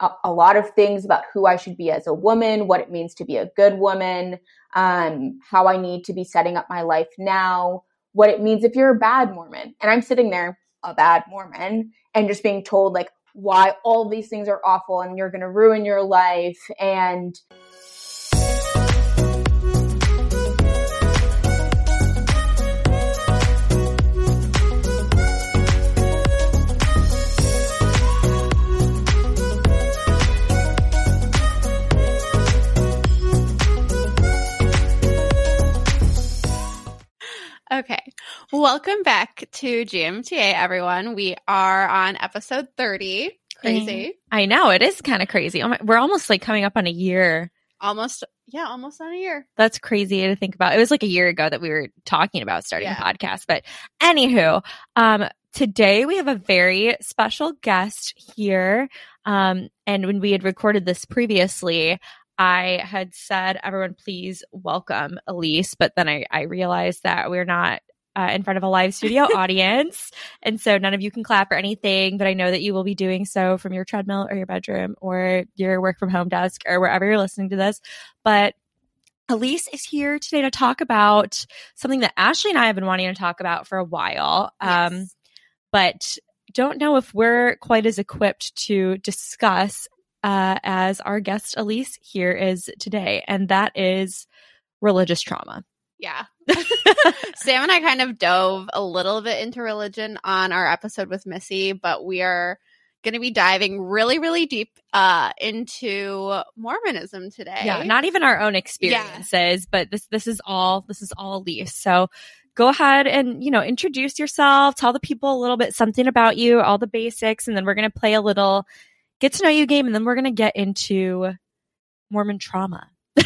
a, a, lot of things about who I should be as a woman, what it means to be a good woman, um, how I need to be setting up my life now, what it means if you're a bad Mormon. And I'm sitting there, a bad Mormon, and just being told like why all these things are awful and you're going to ruin your life and Okay. Welcome back to GMTA, everyone. We are on episode 30. Crazy. I know. It is kind of crazy. Oh we're almost like coming up on a year. Almost, yeah, almost on a year. That's crazy to think about. It was like a year ago that we were talking about starting yeah. a podcast. But anywho, um, today we have a very special guest here. Um, and when we had recorded this previously, I had said, everyone, please welcome Elise. But then I, I realized that we're not uh, in front of a live studio audience. And so none of you can clap or anything, but I know that you will be doing so from your treadmill or your bedroom or your work from home desk or wherever you're listening to this. But Elise is here today to talk about something that Ashley and I have been wanting to talk about for a while. Um, but don't know if we're quite as equipped to discuss uh, as our guest Elise here is today, and that is religious trauma. Yeah. Sam and I kind of dove a little bit into religion on our episode with Missy, but we are going to be diving really, really deep uh, into Mormonism today. Yeah, not even our own experiences, yeah. but this this is all this is all Elise. So go ahead and you know introduce yourself, tell the people a little bit something about you, all the basics, and then we're going to play a little get to know you game, and then we're going to get into Mormon trauma.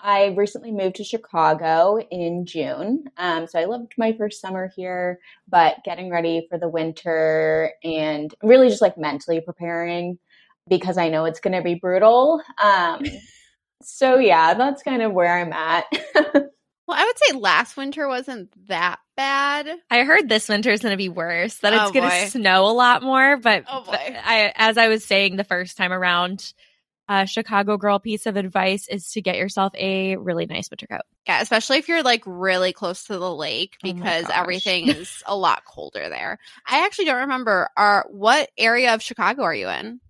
I recently moved to Chicago in June. Um, so I loved my first summer here, but getting ready for the winter and really just like mentally preparing because I know it's going to be brutal. Um, so yeah, that's kind of where I'm at. well, I would say last winter wasn't that bad. I heard this winter is going to be worse. That it's oh, going to snow a lot more. But, oh but I, as I was saying the first time around, uh, Chicago girl piece of advice is to get yourself a really nice winter coat. Yeah, especially if you're like really close to the lake oh because oh everything is a lot colder there. I actually don't remember. Are what area of Chicago are you in?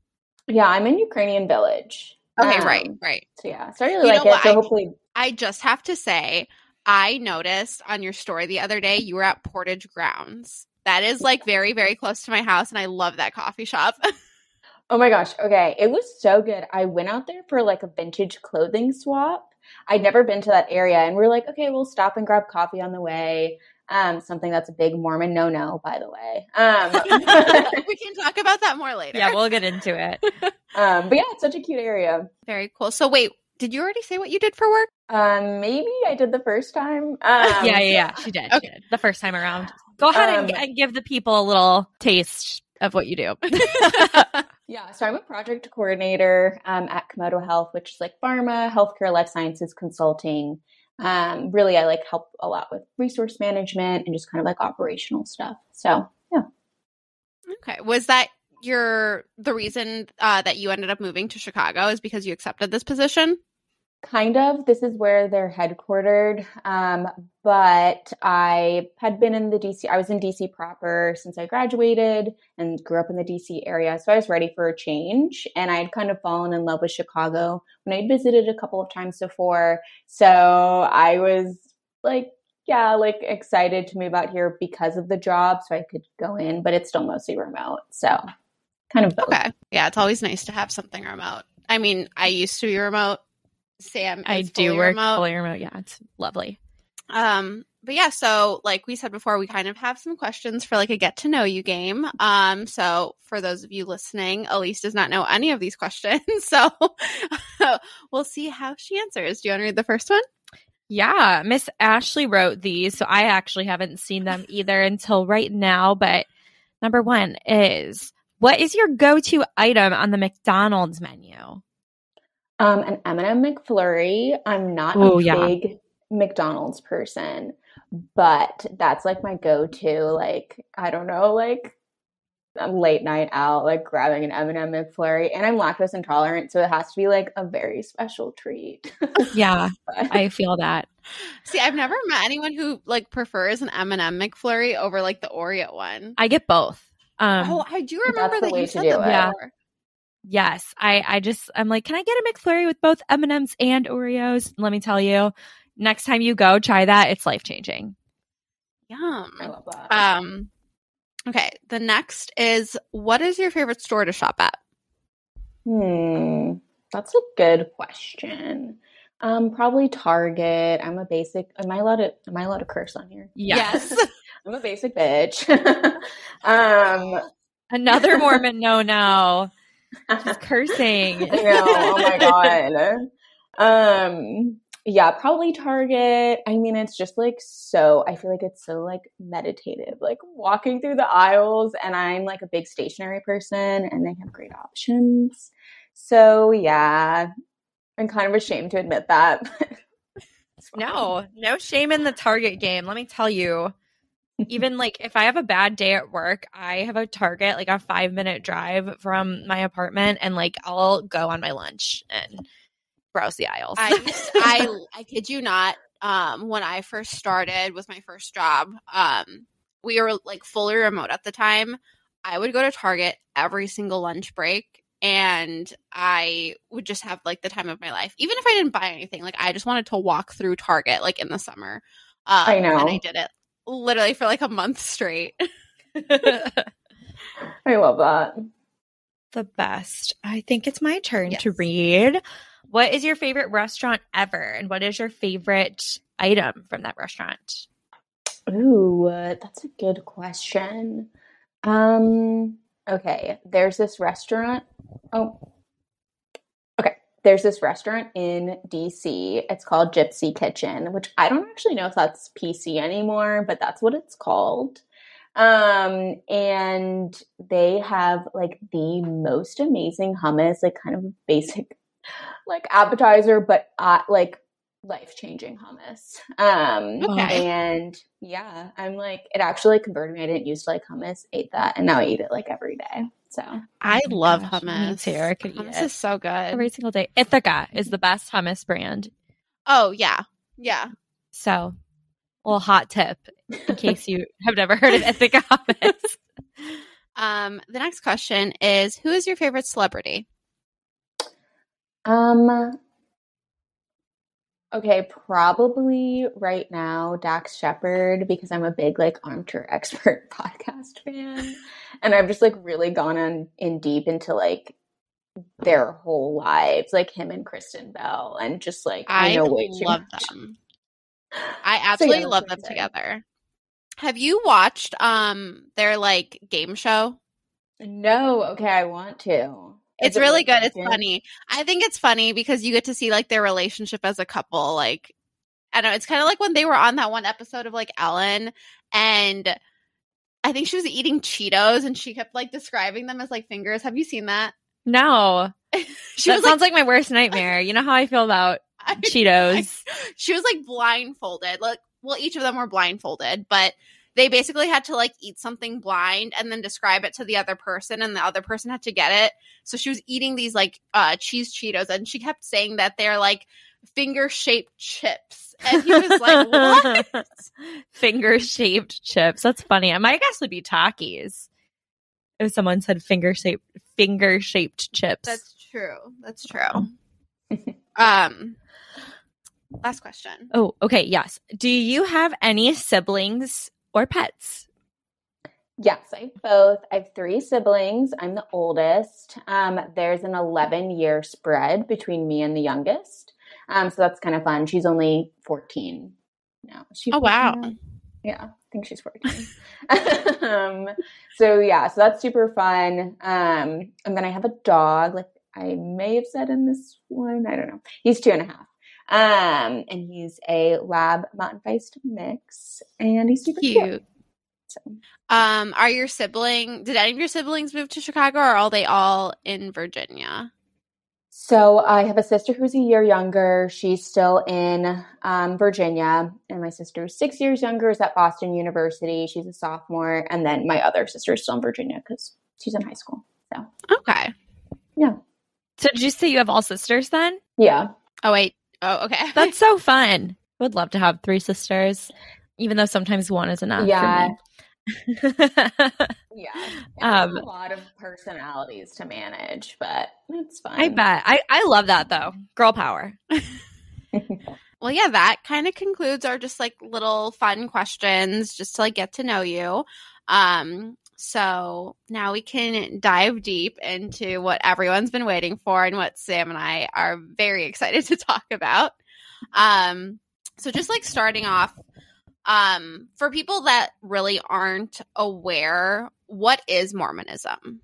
Yeah, I'm in Ukrainian Village. Okay, um, right, right. So yeah, so I really you like it. So I, hopefully, I just have to say I noticed on your story the other day you were at Portage Grounds. That is like very, very close to my house, and I love that coffee shop. oh my gosh. Okay. It was so good. I went out there for like a vintage clothing swap. I'd never been to that area, and we are like, okay, we'll stop and grab coffee on the way. Um, something that's a big Mormon no no, by the way. Um, we can talk about that more later. Yeah, we'll get into it. um, but yeah, it's such a cute area. Very cool. So, wait, did you already say what you did for work? Um, maybe I did the first time. Um, yeah, yeah, yeah, she did. Okay. She did. The first time around. Go ahead um, and, and give the people a little taste of what you do. yeah, so I'm a project coordinator um, at Komodo Health, which is like pharma, healthcare, life sciences consulting. Um, really, I like help a lot with resource management and just kind of like operational stuff. So, yeah. Okay. Was that your the reason uh, that you ended up moving to Chicago is because you accepted this position? Kind of. This is where they're headquartered. Um, but I had been in the DC, I was in DC proper since I graduated and grew up in the DC area. So I was ready for a change. And I had kind of fallen in love with Chicago when I'd visited a couple of times before. So I was like, yeah, like excited to move out here because of the job so I could go in, but it's still mostly remote. So kind of both. Okay. Yeah, it's always nice to have something remote. I mean, I used to be remote Sam I do work remote. fully remote. Yeah, it's lovely. Um, but yeah, so like we said before, we kind of have some questions for like a get to know you game. Um, so for those of you listening, Elise does not know any of these questions, so we'll see how she answers. Do you want to read the first one? Yeah, Miss Ashley wrote these, so I actually haven't seen them either until right now. But number one is, what is your go-to item on the McDonald's menu? Um, an M&M McFlurry. I'm not Ooh, a yeah. big McDonald's person, but that's like my go-to. Like I don't know, like a late night out, like grabbing an M&M McFlurry, and I'm lactose intolerant, so it has to be like a very special treat. yeah, I feel that. See, I've never met anyone who like prefers an M&M McFlurry over like the Oreo one. I get both. Um, oh, I do remember that you said that yeah. Yes, I I just I'm like, can I get a McFlurry with both M and M's and Oreos? Let me tell you, next time you go, try that. It's life changing. Yum. I love that. Um, okay. The next is what is your favorite store to shop at? Hmm, that's a good question. Um, probably Target. I'm a basic. Am I allowed to? Am I allowed to curse on here? Yes. I'm a basic bitch. um, another Mormon no no. She's cursing. Know. Oh my god. Um, yeah, probably Target. I mean, it's just like so, I feel like it's so like meditative, like walking through the aisles. And I'm like a big stationery person and they have great options. So yeah, I'm kind of ashamed to admit that. no, no shame in the Target game. Let me tell you. Even like if I have a bad day at work, I have a Target like a five minute drive from my apartment, and like I'll go on my lunch and browse the aisles. I, I, I kid you not. Um, when I first started with my first job, um, we were like fully remote at the time. I would go to Target every single lunch break and I would just have like the time of my life. Even if I didn't buy anything, like I just wanted to walk through Target like in the summer. Um, I know. And I did it literally for like a month straight. I love that. The best. I think it's my turn yes. to read. What is your favorite restaurant ever? And what is your favorite item from that restaurant? Ooh, uh, that's a good question. Um, okay, there's this restaurant. Oh, okay. There's this restaurant in DC. It's called Gypsy Kitchen, which I don't actually know if that's PC anymore, but that's what it's called. Um, and they have like the most amazing hummus, like kind of basic like appetizer, but uh, like life changing hummus. Um, okay. And yeah, I'm like, it actually converted me. I didn't used to like hummus, ate that, and now I eat it like every day. So I oh love gosh, hummus. Me too. I could hummus eat it. is so good every single day. Ithaca is the best hummus brand. Oh yeah, yeah. So, a little hot tip in case you have never heard of Ithaca hummus. Um, the next question is, who is your favorite celebrity? Um, okay, probably right now Dax Shepard because I'm a big like armchair expert podcast fan, and I've just like really gone on in deep into like their whole lives, like him and Kristen Bell, and just like I, I know way too love much. them. I absolutely so, yeah, love them together. Have you watched um their like game show? No. Okay, I want to. It's really good. It's funny. I think it's funny because you get to see like their relationship as a couple. Like, I don't know. It's kind of like when they were on that one episode of like Ellen and I think she was eating Cheetos and she kept like describing them as like fingers. Have you seen that? No. she that sounds like, like, my worst nightmare. You know how I feel about I, Cheetos. I, she was like blindfolded. Like, well, each of them were blindfolded, but they basically had to like eat something blind and then describe it to the other person and the other person had to get it. So she was eating these like uh cheese cheetos and she kept saying that they're like finger shaped chips. And he was like what? Finger shaped chips. That's funny. My guess would be takis if someone said finger shaped finger shaped chips. That's true. That's true. Um last question. Oh okay. Yes. Do you have any siblings or pets? Yes, I have both. I have three siblings. I'm the oldest. Um, there's an 11 year spread between me and the youngest. Um, so that's kind of fun. She's only 14 now. She oh, wow. Now? Yeah, I think she's 14. um, so yeah, so that's super fun. Um, and then I have a dog, like I may have said in this one. I don't know. He's two and a half. Um, and he's a lab mountain feist mix, and he's super cute. cute. So. Um, are your sibling? Did any of your siblings move to Chicago, or are they all in Virginia? So I have a sister who's a year younger. She's still in um, Virginia, and my sister is six years younger. Is at Boston University. She's a sophomore, and then my other sister is still in Virginia because she's in high school. So okay, yeah. So did you say you have all sisters then? Yeah. Oh wait. Oh okay. That's so fun. Would love to have three sisters, even though sometimes one is enough. Yeah. yeah. Um, a lot of personalities to manage, but it's fine. I bet. I, I love that though. Girl power. well, yeah, that kind of concludes our just like little fun questions just to like get to know you. Um, so now we can dive deep into what everyone's been waiting for and what Sam and I are very excited to talk about. Um, so just like starting off, um, for people that really aren't aware, what is Mormonism?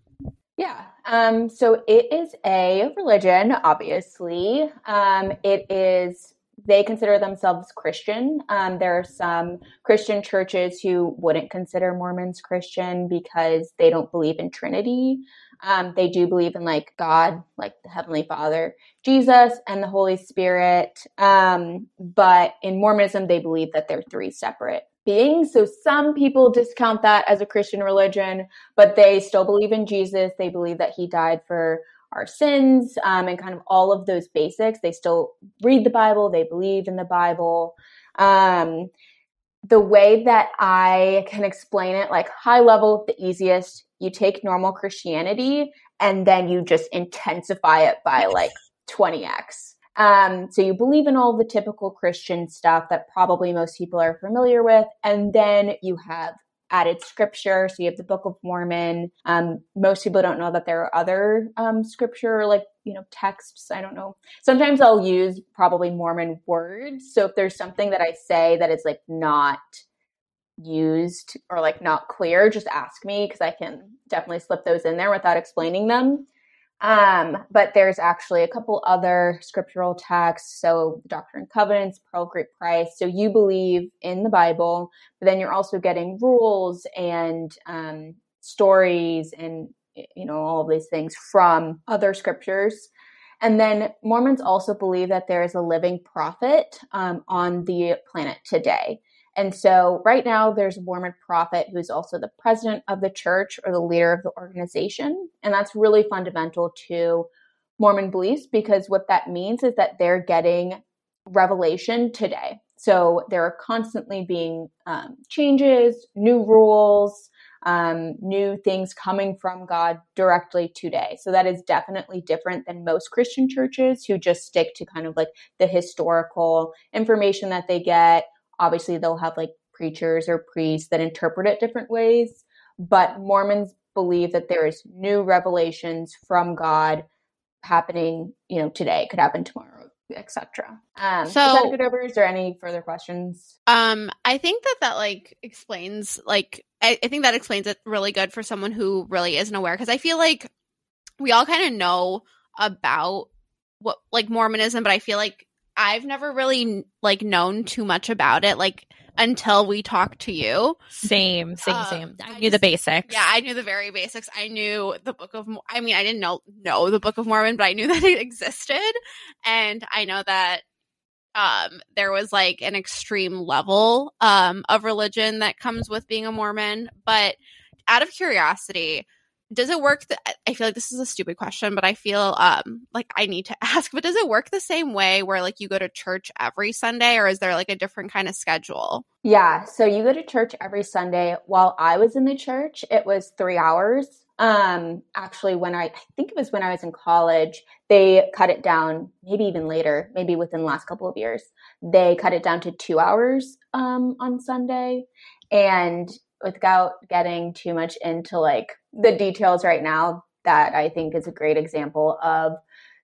Yeah. Um, so it is a religion, obviously. Um, it is they consider themselves Christian. Um, there are some Christian churches who wouldn't consider Mormons Christian because they don't believe in Trinity. Um, they do believe in like God, like the Heavenly Father, Jesus, and the Holy Spirit. Um, but in Mormonism, they believe that they're three separate beings. So some people discount that as a Christian religion, but they still believe in Jesus. They believe that he died for our sins um, and kind of all of those basics. They still read the Bible, they believe in the Bible. Um, the way that I can explain it, like high level, the easiest, you take normal Christianity and then you just intensify it by like 20x. Um, so you believe in all the typical Christian stuff that probably most people are familiar with. And then you have added scripture. So you have the Book of Mormon. Um, most people don't know that there are other um, scripture, like, you know, texts. I don't know. Sometimes I'll use probably Mormon words. So if there's something that I say that is like not used or like not clear, just ask me because I can definitely slip those in there without explaining them. Um, but there's actually a couple other scriptural texts. So Doctrine and Covenants, Pearl Great Price. So you believe in the Bible, but then you're also getting rules and um, stories and you know all of these things from other scriptures. And then Mormons also believe that there is a living prophet um, on the planet today. And so right now there's Mormon prophet who's also the president of the church or the leader of the organization. And that's really fundamental to Mormon beliefs because what that means is that they're getting revelation today. So there are constantly being um, changes, new rules, um, new things coming from God directly today. So that is definitely different than most Christian churches who just stick to kind of like the historical information that they get obviously they'll have like preachers or priests that interpret it different ways but mormons believe that there is new revelations from god happening you know today. Could happen tomorrow etc um so is that good over is there any further questions? Um i think that that like explains like I, I think that explains it really good for someone who really isn't aware because i feel like we all kind of know about what like mormonism but i feel like I've never really like known too much about it like until we talked to you. Same, same, um, same. I, I knew just, the basics. Yeah, I knew the very basics. I knew the Book of I mean, I didn't know know the Book of Mormon, but I knew that it existed and I know that um there was like an extreme level um of religion that comes with being a Mormon, but out of curiosity, does it work th- i feel like this is a stupid question but i feel um like i need to ask but does it work the same way where like you go to church every sunday or is there like a different kind of schedule? Yeah so you go to church every sunday. While i was in the church it was three hours. Um actually when i i think it was when i was in college they cut it down maybe even later maybe within the last couple of years. They cut it down to two hours um on sunday. And without getting too much into like the details right now, that I think is a great example of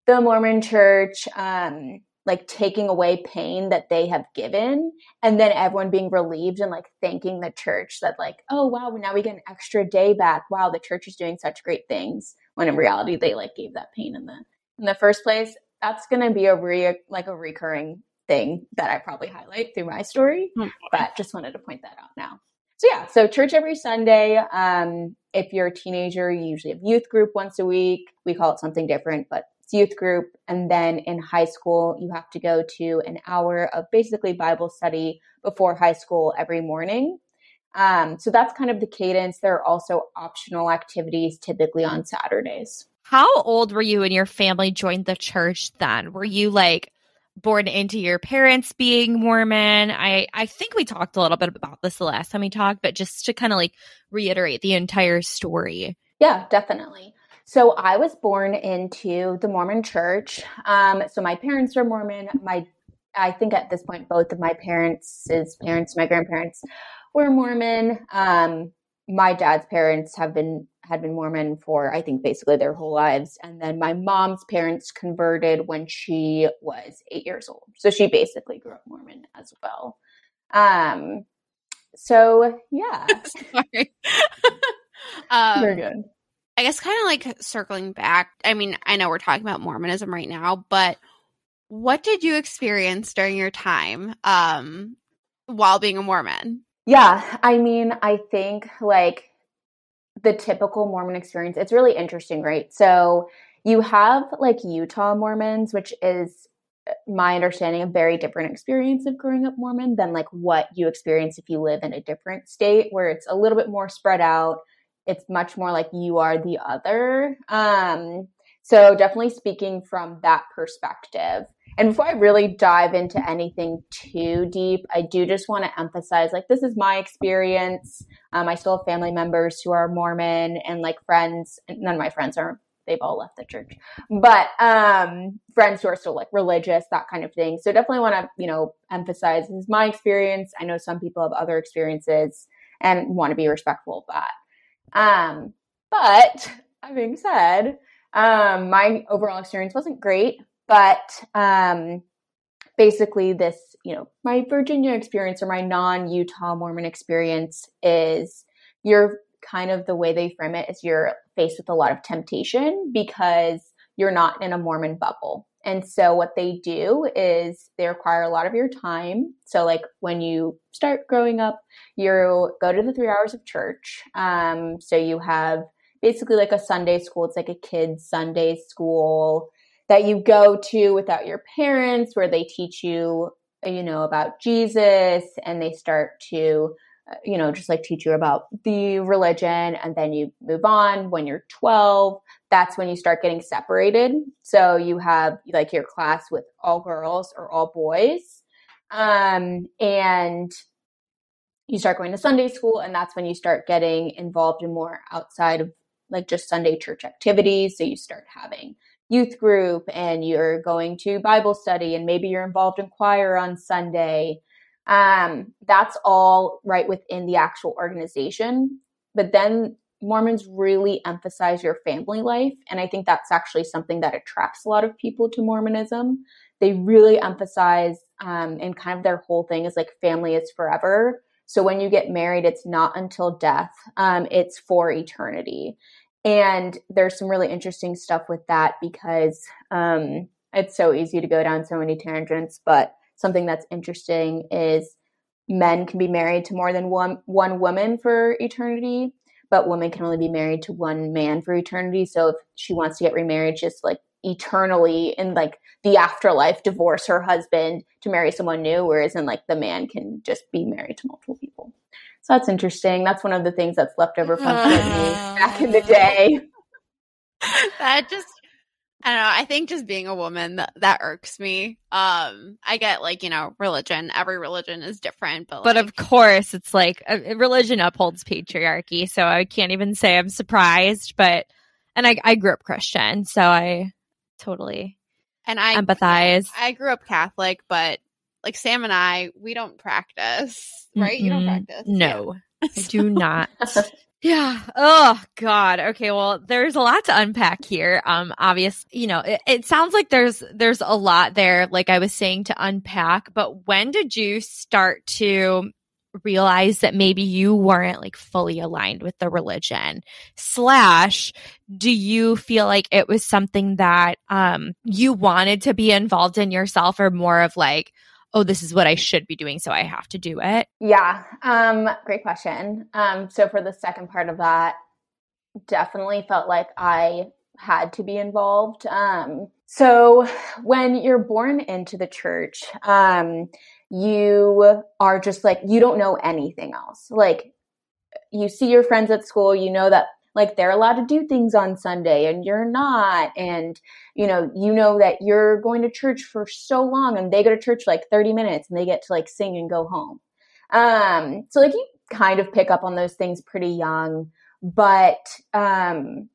the Mormon church um, like taking away pain that they have given and then everyone being relieved and like thanking the church that like oh wow now we get an extra day back. Wow the church is doing such great things when in reality they like gave that pain in the in the first place. That's going to be a re like a recurring thing that i probably highlight through my story oh, but just wanted to point that out now so yeah, so church every Sunday. Um, if you're a teenager, you usually have youth group once a week. We call it something different, but it's youth group. And then in high school, you have to go to an hour of basically Bible study before high school every morning. Um, so that's kind of the cadence. There are also optional activities typically on Saturdays. How old were you when your family joined the church then? Were you like born into your parents being Mormon? I, I think we talked a little bit about this the last time we talked, but just to kind of like reiterate the entire story. Yeah, definitely. So I was born into the Mormon church. Um, so my parents are Mormon. My I think at this point both of my parents' parents, my grandparents were Mormon. Um, my dad's parents have been had been Mormon for I think basically their whole lives, and then my mom's parents converted when she was eight years old. So she basically grew up Mormon as well. Um, so yeah, sorry. um, Very good. I guess kind of like circling back. I mean, I know we're talking about Mormonism right now, but what did you experience during your time um, while being a Mormon? Yeah, I mean, I think like the typical Mormon experience, it's really interesting, right? So you have like Utah Mormons, which is uh, my understanding a very different experience of growing up Mormon than like what you experience if you live in a different state where it's a little bit more spread out. It's much more like you are the other. Um, so definitely speaking from that perspective. And before I really dive into anything too deep, I do just want to emphasize like, this is my experience. Um, I still have family members who are Mormon and like friends. None of my friends are, they've all left the church, but um, friends who are still like religious, that kind of thing. So definitely want to, you know, emphasize this is my experience. I know some people have other experiences and want to be respectful of that. Um, but that being said, um, my overall experience wasn't great. But um, basically, this, you know, my Virginia experience or my non Utah Mormon experience is you're kind of the way they frame it is you're faced with a lot of temptation because you're not in a Mormon bubble. And so what they do is they require a lot of your time. So like when you start growing up, you go to the three hours of church. Um, so you have basically like a Sunday school. It's like a kids Sunday school that you go to without your parents where they teach you you know about jesus and they start to uh, you know just like teach you about the religion and then you move on when you're 12 that's when you start getting separated. So you have like your class with all girls or all boys um, and you start going to sunday school and that's when you start getting involved in more outside of like just sunday church activities. So you start having youth group and you're going to Bible study and maybe you're involved in choir on Sunday. Um, that's all right within the actual organization. But then Mormons really emphasize your family life. And I think that's actually something that attracts a lot of people to Mormonism. They really emphasize, um, and kind of their whole thing is like family is forever. So when you get married, it's not until death, um, it's for eternity. And there's some really interesting stuff with that because um, it's so easy to go down so many tangents. But something that's interesting is men can be married to more than one one woman for eternity, but women can only be married to one man for eternity. So if she wants to get remarried, just like eternally in like the afterlife, divorce her husband to marry someone new, whereas in like the man can just be married to multiple people. So that's interesting. That's one of the things that's left over from uh, back in the day. That just I don't know. I think just being a woman that, that irks me. Um, I get like you know religion. Every religion is different, but but of course it's like a, religion upholds patriarchy. So I can't even say I'm surprised. But and I I grew up Christian, so I totally and I empathize. I grew up Catholic, but like Sam and I, we don't practice, right? Mm-hmm. You don't practice. No, yeah. I do not. yeah. Oh God. Okay. Well, there's a lot to unpack here. Um, obvious, you know, it, it sounds like there's, there's a lot there, like I was saying to unpack, but when did you start to realize that maybe you weren't like fully aligned with the religion slash do you feel like it was something that um you wanted to be involved in yourself or more of like oh, this is what I should be doing, so I have to do it? Yeah, um, great question. Um, so for the second part of that, definitely felt like I had to be involved. Um, so when you're born into the church, um, you are just like you don't know anything else. Like you see your friends at school, you know that like they're allowed to do things on Sunday and you're not. And, you know, you know that you're going to church for so long and they go to church like 30 minutes and they get to like sing and go home. Um, so like you kind of pick up on those things pretty young. But um,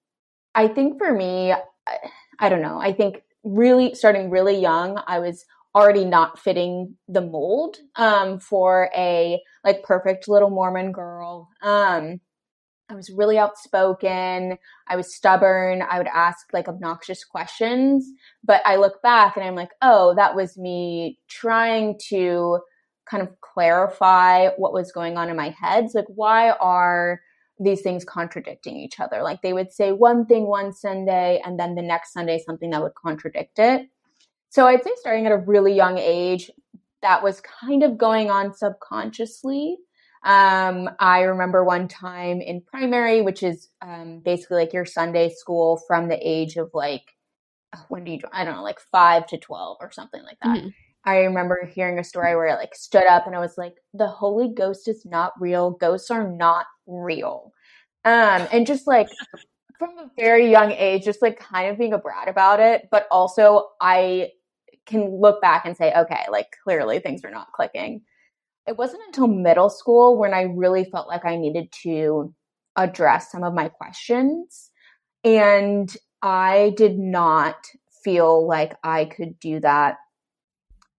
I think for me, I, don't know. I think really starting really young, I was already not fitting the mold um, for a like perfect little Mormon girl. Um, I was really outspoken. I was stubborn. I would ask like obnoxious questions. But I look back and I'm like, oh, that was me trying to kind of clarify what was going on in my head. So, like, why are these things contradicting each other? Like, they would say one thing one Sunday and then the next Sunday something that would contradict it. So, I'd say starting at a really young age, that was kind of going on subconsciously. Um, I remember one time in primary, which is um, basically like your Sunday school from the age of like, when do you, I don't know, like five to 12 or something like that. Mm-hmm. I remember hearing a story where I like stood up and I was like, the Holy Ghost is not real. Ghosts are not real. Um, and just like from a very young age, just like kind of being a brat about it. But also, I can look back and say, okay, like clearly things are not clicking it wasn't until middle school when I really felt like I needed to address some of my questions. And I did not feel like I could do that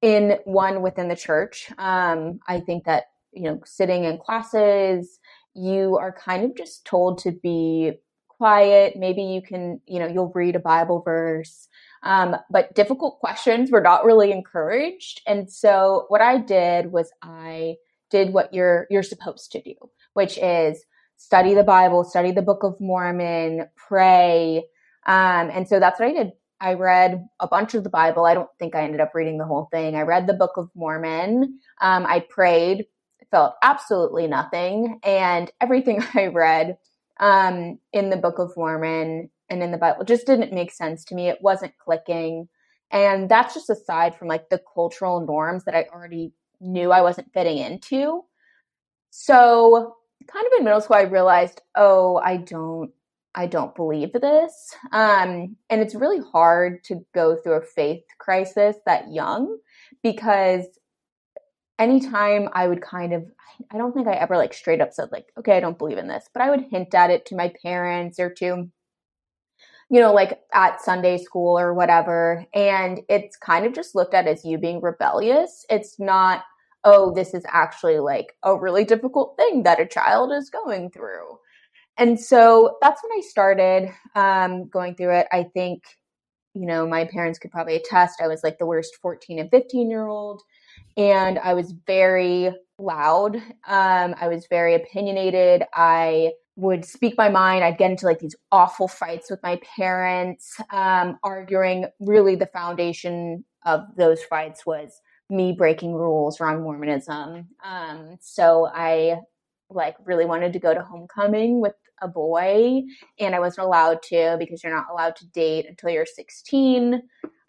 in one within the church. Um, I think that, you know, sitting in classes, you are kind of just told to be quiet. Maybe you can, you know, you'll read a Bible verse. Um, but difficult questions were not really encouraged. And so what I did was I did what you're you're supposed to do, which is study the Bible, study the Book of Mormon, pray. Um, and so that's what I did. I read a bunch of the Bible. I don't think I ended up reading the whole thing. I read the Book of Mormon. Um, I prayed, felt absolutely nothing. And everything I read um, in the Book of Mormon and in the Bible just didn't make sense to me. It wasn't clicking. And that's just aside from like the cultural norms that I already knew I wasn't fitting into. So, kind of in middle school, I realized, oh, I don't. I don't believe this. Um, and it's really hard to go through a faith crisis that young because anytime I would kind of, I don't think I ever like straight up said, like, okay, I don't believe in this, but I would hint at it to my parents or to you know, like at Sunday school or whatever. And it's kind of just looked at as you being rebellious. It's not, oh, this is actually like a really difficult thing that a child is going through. And so that's when I started um, going through it. I think, you know, my parents could probably attest I was like the worst 14 and 15 year old. And I was very loud. Um, I was very opinionated. I would speak my mind. I'd get into like these awful fights with my parents, um, arguing. Really, the foundation of those fights was me breaking rules around Mormonism. Um, so I like really wanted to go to homecoming with a boy, and I wasn't allowed to because you're not allowed to date until you're 16.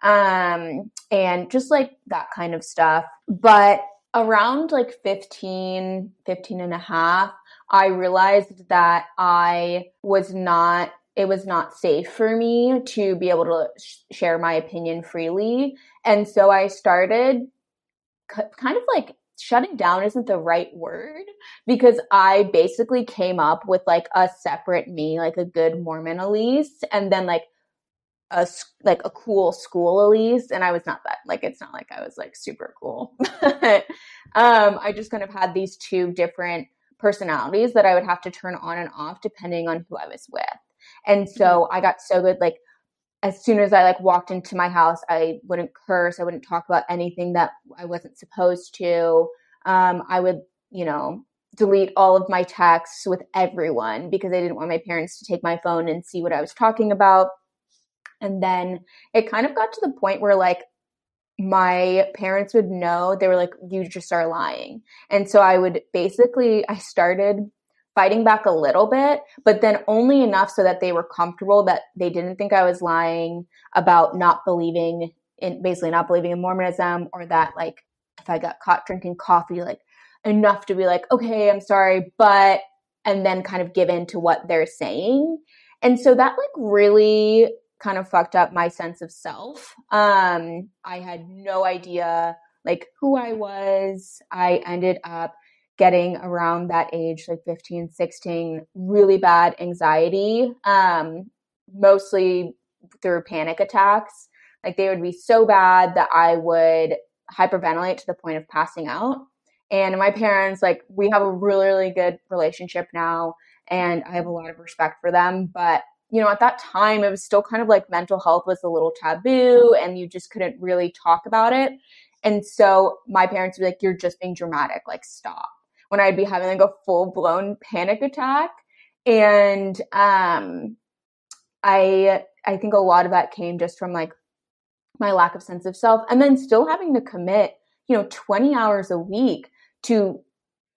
Um, and just like that kind of stuff. But around like 15, 15 and a half, I realized that I was not it was not safe for me to be able to sh- share my opinion freely. And so I started c- kind of like shutting down isn't the right word because I basically came up with like a separate me, like a good Mormon Elise, and then like a like a cool school Elise, and I was not that like it's not like I was like super cool. um, I just kind of had these two different personalities that I would have to turn on and off depending on who I was with. And so mm-hmm. I got so good, like as soon as I like walked into my house, I wouldn't curse. I wouldn't talk about anything that I wasn't supposed to. Um, I would, you know, delete all of my texts with everyone because I didn't want my parents to take my phone and see what I was talking about. And then it kind of got to the point where like my parents would know they were like you just are lying and so i would basically i started fighting back a little bit but then only enough so that they were comfortable that they didn't think i was lying about not believing in basically not believing in mormonism or that like if i got caught drinking coffee like enough to be like okay i'm sorry but and then kind of give in to what they're saying. And so that like really kind of fucked up my sense of self. Um, I had no idea like who I was. I ended up getting around that age, like 15, 16, really bad anxiety, um, mostly through panic attacks. Like they would be so bad that I would hyperventilate to the point of passing out. And my parents, like, we have a really, really good relationship now, and I have a lot of respect for them. But, you know, at that time, it was still kind of like mental health was a little taboo, and you just couldn't really talk about it. And so my parents would be like, You're just being dramatic, like, stop. When I'd be having like a full blown panic attack. And um, I, I think a lot of that came just from like my lack of sense of self and then still having to commit you know 20 hours a week to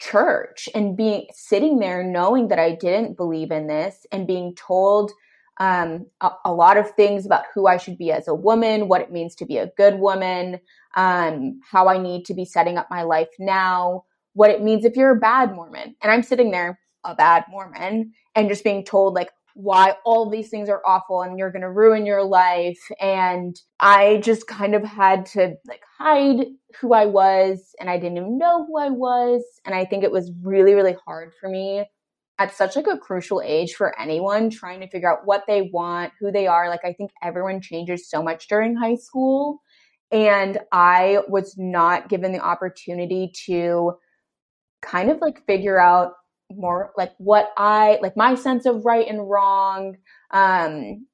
church and being sitting there knowing that I didn't believe in this and being told um, a, a, lot of things about who I should be as a woman, what it means to be a good woman, um, how I need to be setting up my life now, what it means if you're a bad Mormon. And I'm sitting there, a bad Mormon, and just being told, like, why all these things are awful and you're going to ruin your life. And i just kind of had to like hide who i was and i didn't even know who i was. And i think it was really really hard for me at such like a crucial age for anyone trying to figure out what they want who they are. Like i think everyone changes so much during high school. And i was not given the opportunity to kind of like figure out more like what I like my sense of right and wrong. Um,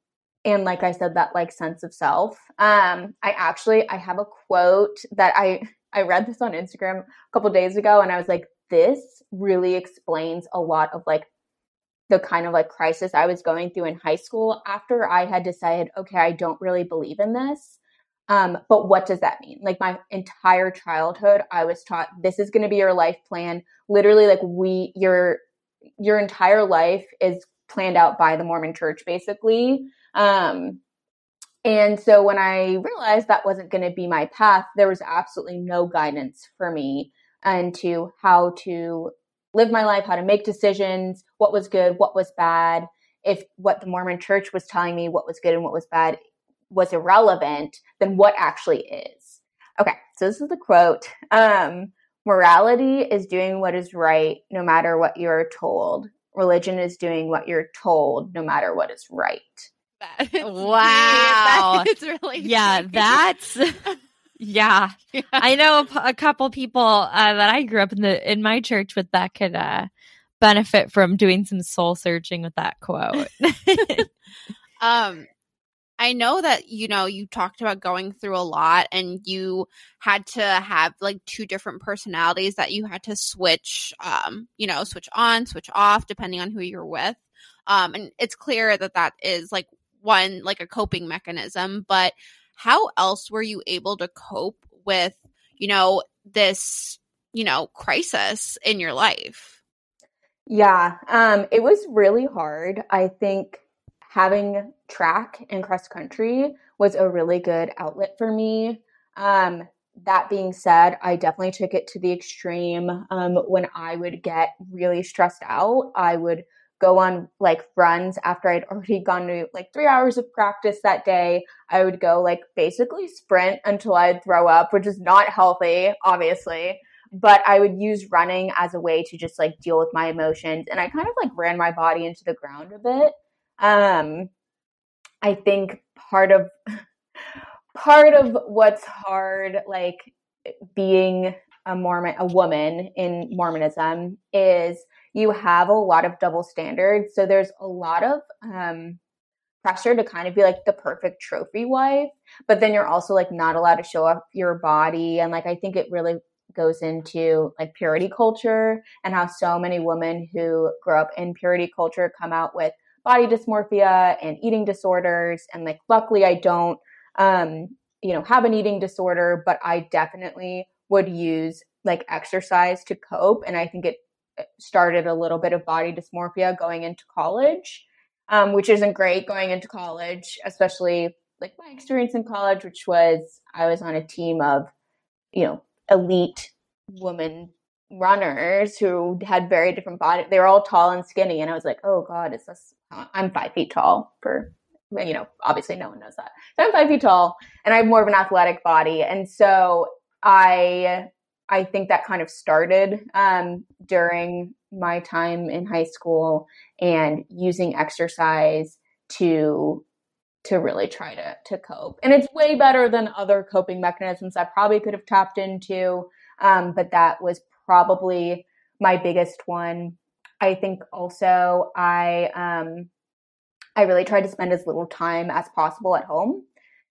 and like I said, that like sense of self. Um, I actually I have a quote that I I read this on Instagram a couple days ago, and I was like, this really explains a lot of like the kind of like crisis I was going through in high school after I had decided, okay, I don't really believe in this. Um, but what does that mean? Like my entire childhood, I was taught this is going to be your life plan. Literally, like we, your, your entire life is planned out by the Mormon church, basically. Um, and so when I realized that wasn't going to be my path, there was absolutely no guidance for me into how to live my life, how to make decisions, what was good, what was bad. If what the Mormon church was telling me what was good and what was bad was irrelevant, than what actually is? Okay, so this is the quote. Um, morality is doing what is right no matter what you're told. Religion is doing what you're told no matter what is right. wow. It's really Yeah, that's yeah. yeah. I know a, a couple people uh, that I grew up in the in my church with that could uh, benefit from doing some soul searching with that quote. um I know that, you know, you talked about going through a lot and you had to have like two different personalities that you had to switch, um, you know, switch on, switch off, depending on who you're with. Um, and it's clear that that is like one, like a coping mechanism. But how else were you able to cope with, you know, this, you know, crisis in your life? Yeah, um, it was really hard. I think having track and cross country was a really good outlet for me. Um, that being said, I definitely took it to the extreme. Um, when I would get really stressed out, I would go on like runs after I'd already gone to like three hours of practice that day. I would go like basically sprint until I'd throw up, which is not healthy, obviously. But I would use running as a way to just like deal with my emotions. And I kind of like ran my body into the ground a bit. Um, I think part of part of what's hard, like being a Mormon, a woman in Mormonism, is you have a lot of double standards. So there's a lot of um, pressure to kind of be like the perfect trophy wife, but then you're also like not allowed to show off your body. And like I think it really goes into like purity culture and how so many women who grow up in purity culture come out with body dysmorphia and eating disorders. And like, luckily, I don't, um, you know, have an eating disorder, but I definitely would use like exercise to cope. And I think it started a little bit of body dysmorphia going into college, um, which isn't great going into college, especially like my experience in college, which was I was on a team of, you know, elite women runners who had very different body. They were all tall and skinny, and I was like, "Oh God, is this?" I'm five feet tall. For you know, obviously no one knows that. So I'm five feet tall, and I have more of an athletic body, and so I I think that kind of started um, during my time in high school and using exercise to to really try to to cope. And it's way better than other coping mechanisms I probably could have tapped into, um, but that was probably my biggest one. I think also I um, I really tried to spend as little time as possible at home.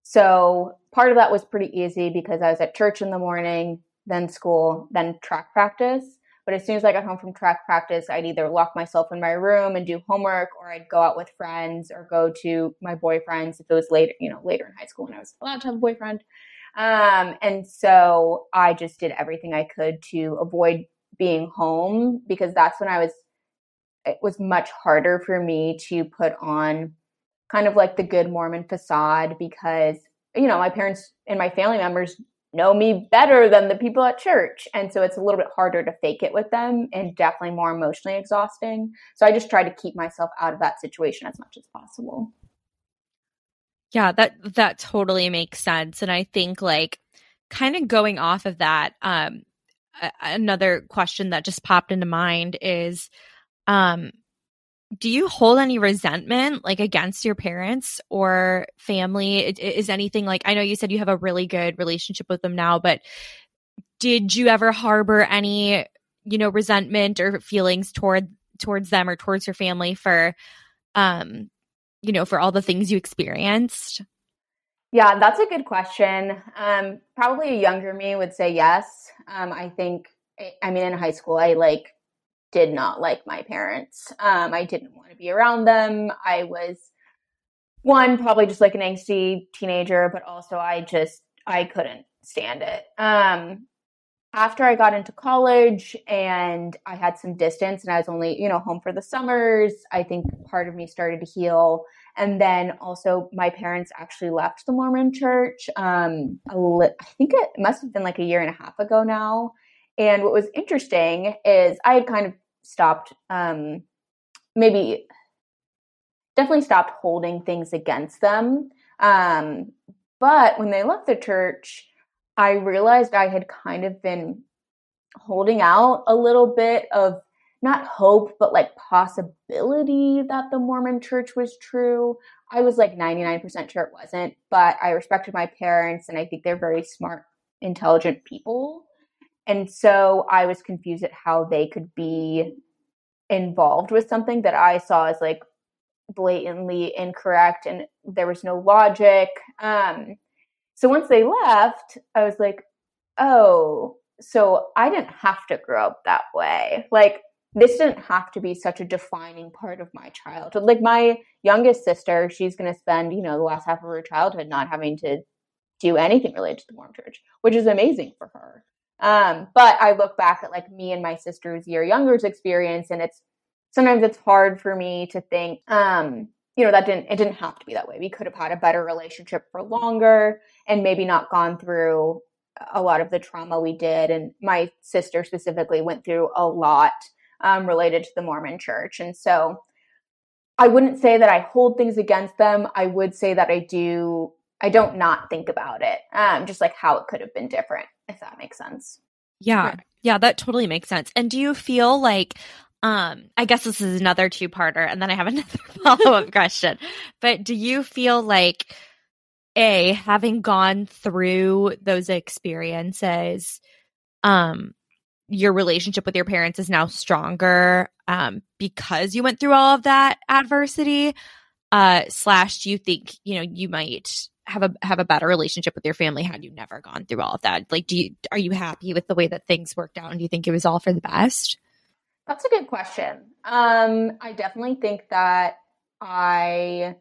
So part of that was pretty easy because I was at church in the morning, then school, then track practice. But as soon as I got home from track practice, I'd either lock myself in my room and do homework, or I'd go out with friends, or go to my boyfriends if it was later, you know, later in high school when I was allowed to have a boyfriend. Um, and so I just did everything I could to avoid being home because that's when I was. It was much harder for me to put on kind of like the good Mormon facade because you know my parents and my family members know me better than the people at church. And so it's a little bit harder to fake it with them and definitely more emotionally exhausting. So I just try to keep myself out of that situation as much as possible. Yeah, that that totally makes sense and I think like kind of going off of that um another question that just popped into mind is um do you hold any resentment like against your parents or family? Is anything like i know you said you have a really good relationship with them now but did you ever harbor any you know resentment or feelings toward towards them or towards your family for um you know for all the things you experienced yeah that's a good question um probably a younger me would say yes um i think i mean in high school i like did not like my parents. Um, I didn't want to be around them. I was one probably just like an angsty teenager, but also I just I couldn't stand it. Um, after I got into college and I had some distance and I was only, you know, home for the summers, I think part of me started to heal. And then also my parents actually left the Mormon church. Um, li- I think it must have been like a year and a half ago now. And what was interesting is I had kind of stopped um, maybe definitely stopped holding things against them. Um, but when they left the church, I realized I had kind of been holding out a little bit of not hope, but like possibility that the Mormon church was true. I was like 99% sure it wasn't, but I respected my parents and I think they're very smart, intelligent people. And so I was confused at how they could be involved with something that I saw as like blatantly incorrect and there was no logic. Um, so once they left, I was like, oh, so I didn't have to grow up that way. Like, this didn't have to be such a defining part of my childhood. Like, my youngest sister, she's going to spend, you know, the last half of her childhood not having to do anything related to the Mormon church, which is amazing for her. Um, but I look back at like me and my sister's year younger's experience, and it's sometimes it's hard for me to think, um, you know, that didn't it didn't have to be that way. We could have had a better relationship for longer and maybe not gone through a lot of the trauma we did. And my sister specifically went through a lot um, related to the Mormon church. And so I wouldn't say that I hold things against them. I would say that I do I don't not think about it. Um, just like how it could have been different, if that makes sense. Yeah. Yeah, that totally makes sense. And do you feel like um I guess this is another two-parter and then I have another follow-up question. But do you feel like a having gone through those experiences um your relationship with your parents is now stronger um because you went through all of that adversity uh slash do you think you know you might have a have a better relationship with your family had you never gone through all of that? Like, do you are you happy with the way that things worked out, and do you think it was all for the best? That's a good question. Um, I definitely think that I.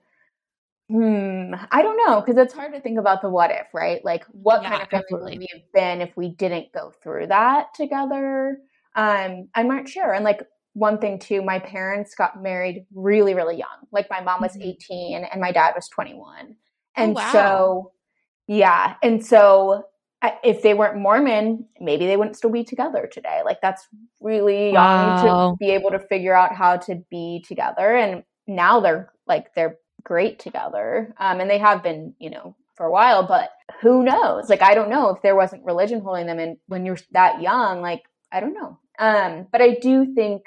Hmm, I don't know because it's hard to think about the what if, right? Like, what yeah, kind of family would we have been if we didn't go through that together? Um, I'm not sure. And like one thing too, my parents got married really, really young. Like my mom was mm-hmm. 18 and my dad was 21. Oh, and oh, wow. so, yeah. And so if they weren't Mormon, maybe they wouldn't still be together today. Like that's really young to be able to figure out how to be together. And now they're like they're great together. Um, and they have been, you know, for a while, but who knows? Like I don't know if there wasn't religion holding them and when you're that young, like I don't know. Um, but I do think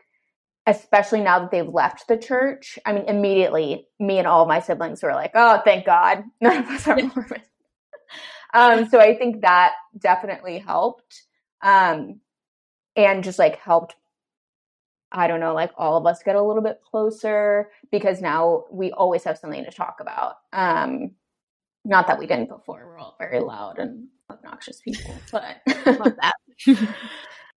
especially now that they've left the church. I mean, immediately me and all my siblings were like, "Oh, thank God, none of us are Mormon." Um, so I think that definitely helped. Um, and just like helped, I don't know, like all of us get a little bit closer because now we always have something to talk about. Um, not that we didn't before. We're all very loud and obnoxious people, but love that.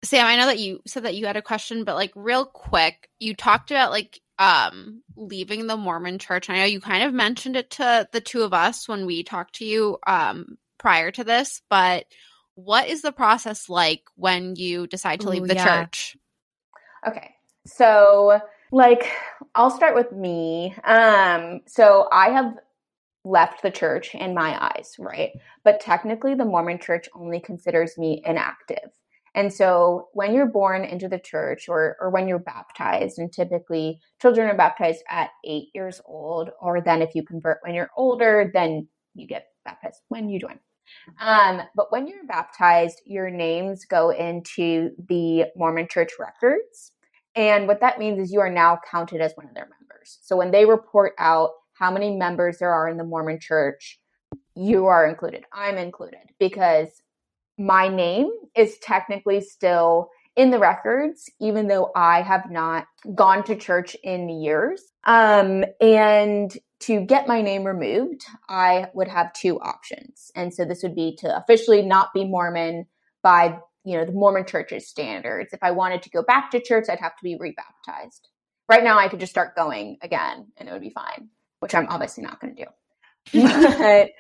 Sam, I know that you said that you had a question, but like real quick, you talked about like um leaving the Mormon church. I know you kind of mentioned it to the two of us when we talked to you um prior to this, but what is the process like when you decide to leave Ooh, the yeah. church? Okay. So, like I'll start with me. Um so I have left the church in my eyes, right? But technically the Mormon church only considers me inactive. And so when you're born into the church or, or when you're baptized, and typically children are baptized at eight years old, or then if you convert when you're older, then you get baptized when you join. Um, but when you're baptized, your names go into the Mormon church records. And what that means is you are now counted as one of their members. So when they report out how many members there are in the Mormon church, you are included. I'm included because my name is technically still in the records, even though I have not gone to church in years. Um, and to get my name removed, I would have two options. And so this would be to officially not be Mormon by, you know, the Mormon church's standards. If I wanted to go back to church, I'd have to be rebaptized. Right now, I could just start going again and it would be fine, which I'm obviously not going to do. but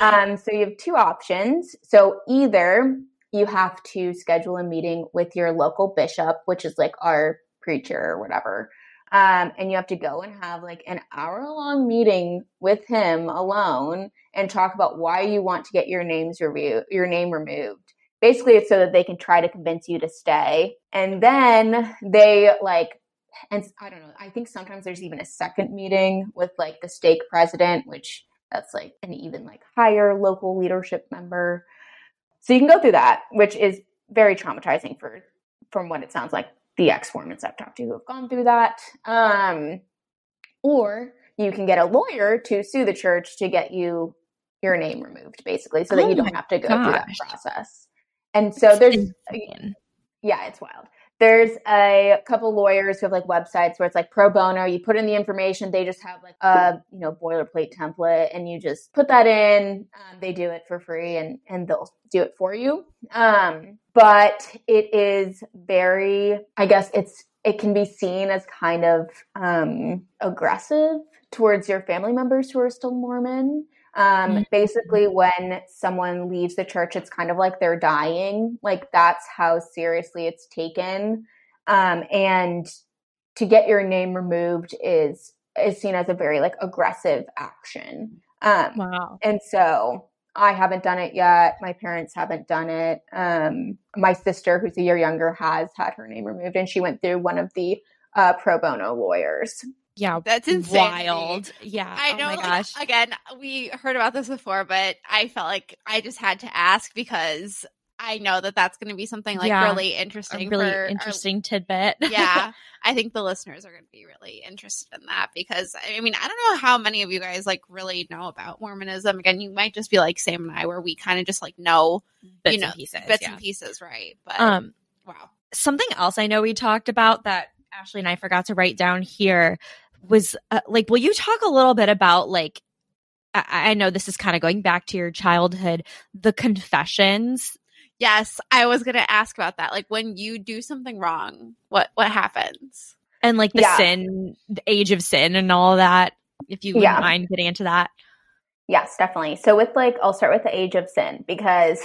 um, so you have two options. So either you have to schedule a meeting with your local bishop, which is like our preacher or whatever. Um, and you have to go and have like an hour long meeting with him alone and talk about why you want to get your names review your name removed. Basically, it's so that they can try to convince you to stay. And then they like and I don't know, I think sometimes there's even a second meeting with like the stake president, which that's like an even like higher local leadership member. So you can go through that, which is very traumatizing for from what it sounds like the ex Mormons I've talked to who have gone through that. Um, or you can get a lawyer to sue the church to get you your name removed, basically, so that oh you don't have to go gosh. through that process. And so there's, yeah, it's wild there's a couple lawyers who have like websites where it's like pro bono. You put in the information they just have like a you know boilerplate template and you just put that in um, they do it for free and and they'll do it for you. Um, but it is very i guess it's it can be seen as kind of um, aggressive towards your family members who are still mormon um, mm-hmm. basically, when someone leaves the church, it's kind of like they're dying. Like that's how seriously it's taken. Um, and to get your name removed is is seen as a very like aggressive action. Um, wow. And so I haven't done it yet. My parents haven't done it. Um, my sister, who's a year younger, has had her name removed, and she went through one of the uh, pro bono lawyers. Yeah, that's insane. Wild. Yeah. I know. Oh my gosh. Again, we heard about this before, but I felt like I just had to ask because I know that that's going to be something like yeah, really interesting. A really interesting our, tidbit. yeah. I think the listeners are going to be really interested in that because I mean, I don't know how many of you guys like really know about Mormonism. Again, you might just be like Sam and I, where we kind of just like know bits you know, and pieces, bits yeah. and pieces, right? But um, wow. Something else I know we talked about that Ashley and I forgot to write down here was uh, like, will you talk a little bit about like, I, I know this is kind of going back to your childhood, the confessions. Yes, I was going to ask about that. Like when you do something wrong, what what happens? And like the yeah. sin, the age of sin, and all that. If you wouldn't yeah. mind getting into that. Yes, definitely. So with like, I'll start with the age of sin because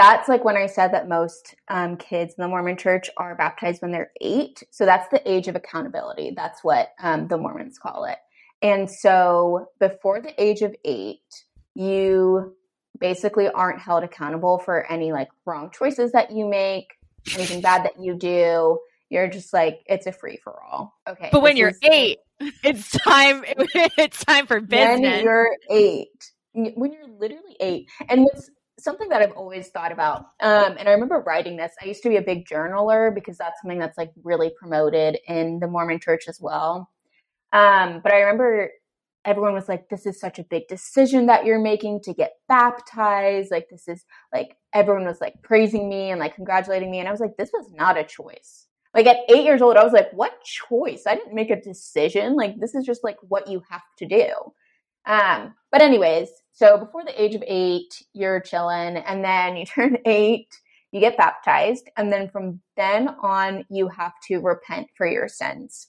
that's like when I said that most um, kids in the Mormon church are baptized when they're eight. So that's the age of accountability. That's what um, the Mormons call it. And so before the age of eight, you basically aren't held accountable for any like wrong choices that you make, anything bad that you do. You're just like it's a free for all. Okay. But when you're is, eight, it's time. It's time for business. When you're eight, when you're literally eight, and what's something that I've always thought about, um, and I remember writing this. I used to be a big journaler because that's something that's like really promoted in the Mormon Church as well. Um, but I remember everyone was like, "This is such a big decision that you're making to get baptized." Like this is like everyone was like praising me and like congratulating me, and I was like, "This was not a choice." Like at eight years old, I was like, "What choice? I didn't make a decision. Like this is just like what you have to do." Um, but anyways, so before the age of eight, you're chilling, and then you turn eight, you get baptized, and then from then on, you have to repent for your sins.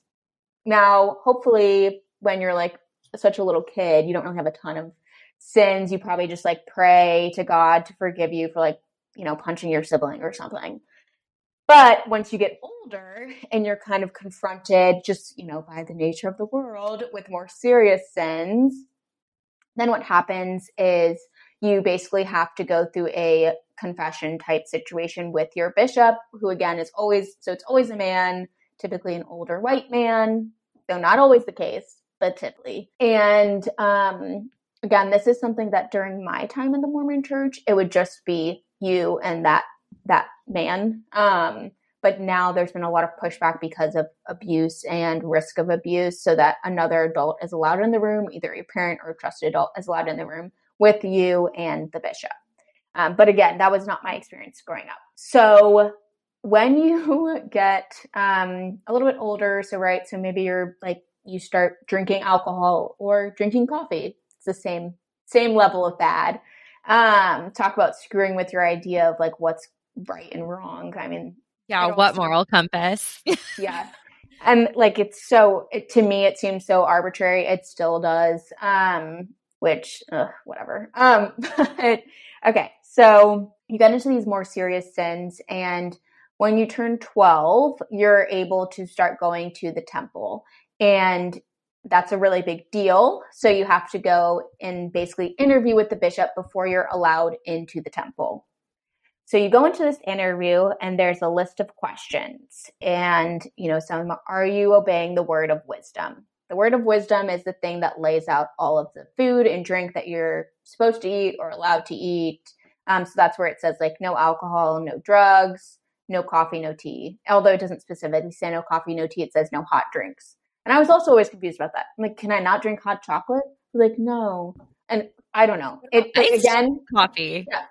Now, hopefully, when you're like such a little kid, you don't really have a ton of sins. You probably just like pray to God to forgive you for like, you know, punching your sibling or something. But once you get older and you're kind of confronted just, you know, by the nature of the world with more serious sins, then what happens is you basically have to go through a confession type situation with your bishop, who again is always, so it's always a man, typically an older white man, though not always the case, but typically. And um, again, this is something that during my time in the Mormon church, it would just be you and that that man. Um, but now there's been a lot of pushback because of abuse and risk of abuse so that another adult is allowed in the room either a parent or a trusted adult is allowed in the room with you and the bishop. Um, but again that was not my experience growing up. So when you get um, a little bit older so right so maybe you're like you start drinking alcohol or drinking coffee it's the same same level of bad. Um, talk about screwing with your idea of like what's right and wrong. I mean yeah, what moral compass? yeah. And like it's so it, to me it seems so arbitrary. It still does. Um which ugh, whatever. Um but okay. So you get into these more serious sins and when you turn 12, you're able to start going to the temple. And that's a really big deal. So you have to go and basically interview with the bishop before you're allowed into the temple. So you go into this interview and there's a list of questions. And, you know, some are you obeying the word of wisdom? The word of wisdom is the thing that lays out all of the food and drink that you're supposed to eat or allowed to eat. Um, so that's where it says like no alcohol, no drugs, no coffee, no tea. Although it doesn't specifically say no coffee, no tea, it says no hot drinks. And I was also always confused about that. I'm like, can I not drink hot chocolate? Like, no. And I don't know. It, again, coffee. Yeah,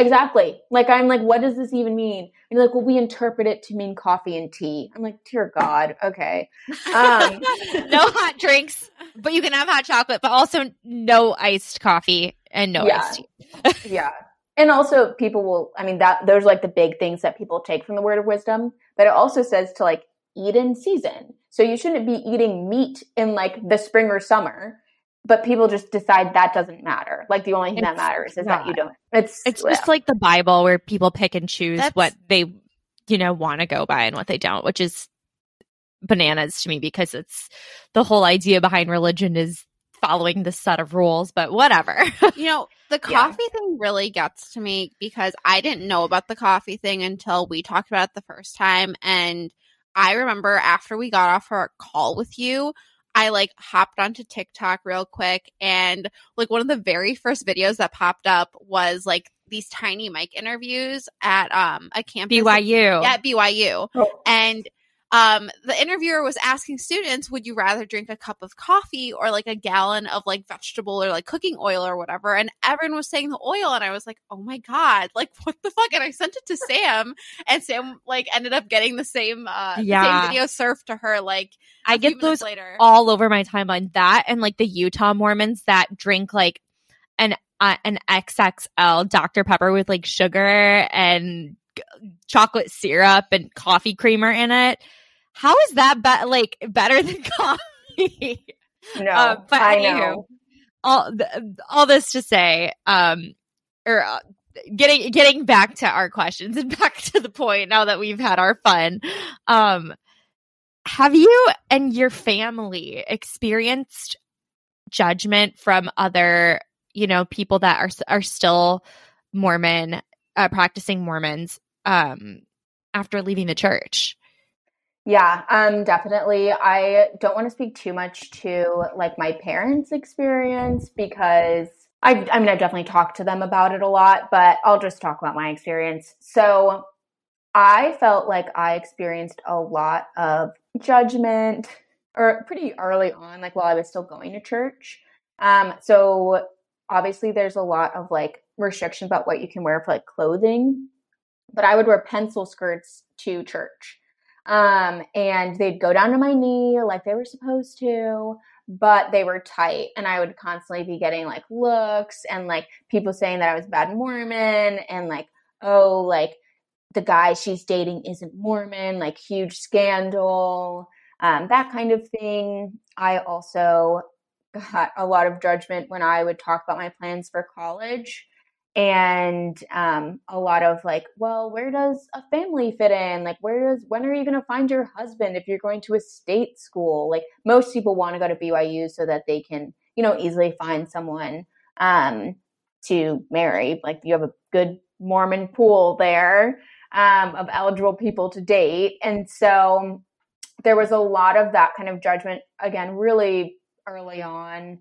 Exactly. Like I'm like, what does this even mean? And you're like, well, we interpret it to mean coffee and tea. I'm like, dear God, okay. Um, no hot drinks, but you can have hot chocolate, but also no iced coffee and no yeah, iced tea. yeah. And also people will I mean that those are like the big things that people take from the word of wisdom. But it also says to like eat in season. So you shouldn't be eating meat in like the spring or summer but people just decide that doesn't matter. Like the only thing it's that matters is not. that you don't. It's it's just like the Bible where people pick and choose That's, what they you know want to go by and what they don't, which is bananas to me because it's the whole idea behind religion is following the set of rules, but whatever. you know, the coffee yeah. thing really gets to me because I didn't know about the coffee thing until we talked about it the first time and I remember after we got off our call with you, I like hopped onto TikTok real quick and like one of the very first videos that popped up was like these tiny mic interviews at um a campus BYU. At, at BYU. Oh. And um, the interviewer was asking students, would you rather drink a cup of coffee or like a gallon of like vegetable or like cooking oil or whatever? And everyone was saying the oil. And I was like, oh my God, like what the fuck? And I sent it to Sam and Sam like ended up getting the same, uh, yeah. same video surfed to her. Like I get those later. all over my timeline. That and like the Utah Mormons that drink like an, uh, an XXL Dr. Pepper with like sugar and chocolate syrup and coffee creamer in it how is that be- like better than coffee? No, uh, but I anywho, know. All all this to say, um, or uh, getting getting back to our questions and back to the point now that we've had our fun. Um, have you and your family experienced judgment from other you know, people that are are still Mormon, uh, practicing Mormons um, after leaving the church? Yeah, um, definitely. I don't want to speak too much to like my parents' experience because I, I mean, I've definitely talked to them about it a lot, but I'll just talk about my experience. So I felt like I experienced a lot of judgment or pretty early on, like while I was still going to church. Um, so obviously there's a lot of like restrictions about what you can wear for like clothing, but I would wear pencil skirts to church. Um, and they'd go down to my knee like they were supposed to, but they were tight. And I would constantly be getting like looks and like people saying that I was bad Mormon and like, oh, like the guy she's dating isn't Mormon, like huge scandal, um, that kind of thing. I also got a lot of judgment when I would talk about my plans for college and um, a lot of like, well, where does a family fit in? Like, where does when are you going to find your husband if you're going to a state school? Like, most people want to go to BYU so that they can, you know, easily find someone um, to marry. Like, you have a good Mormon pool there um, of eligible people to date, and so there was a lot of that kind of judgment again, really early on.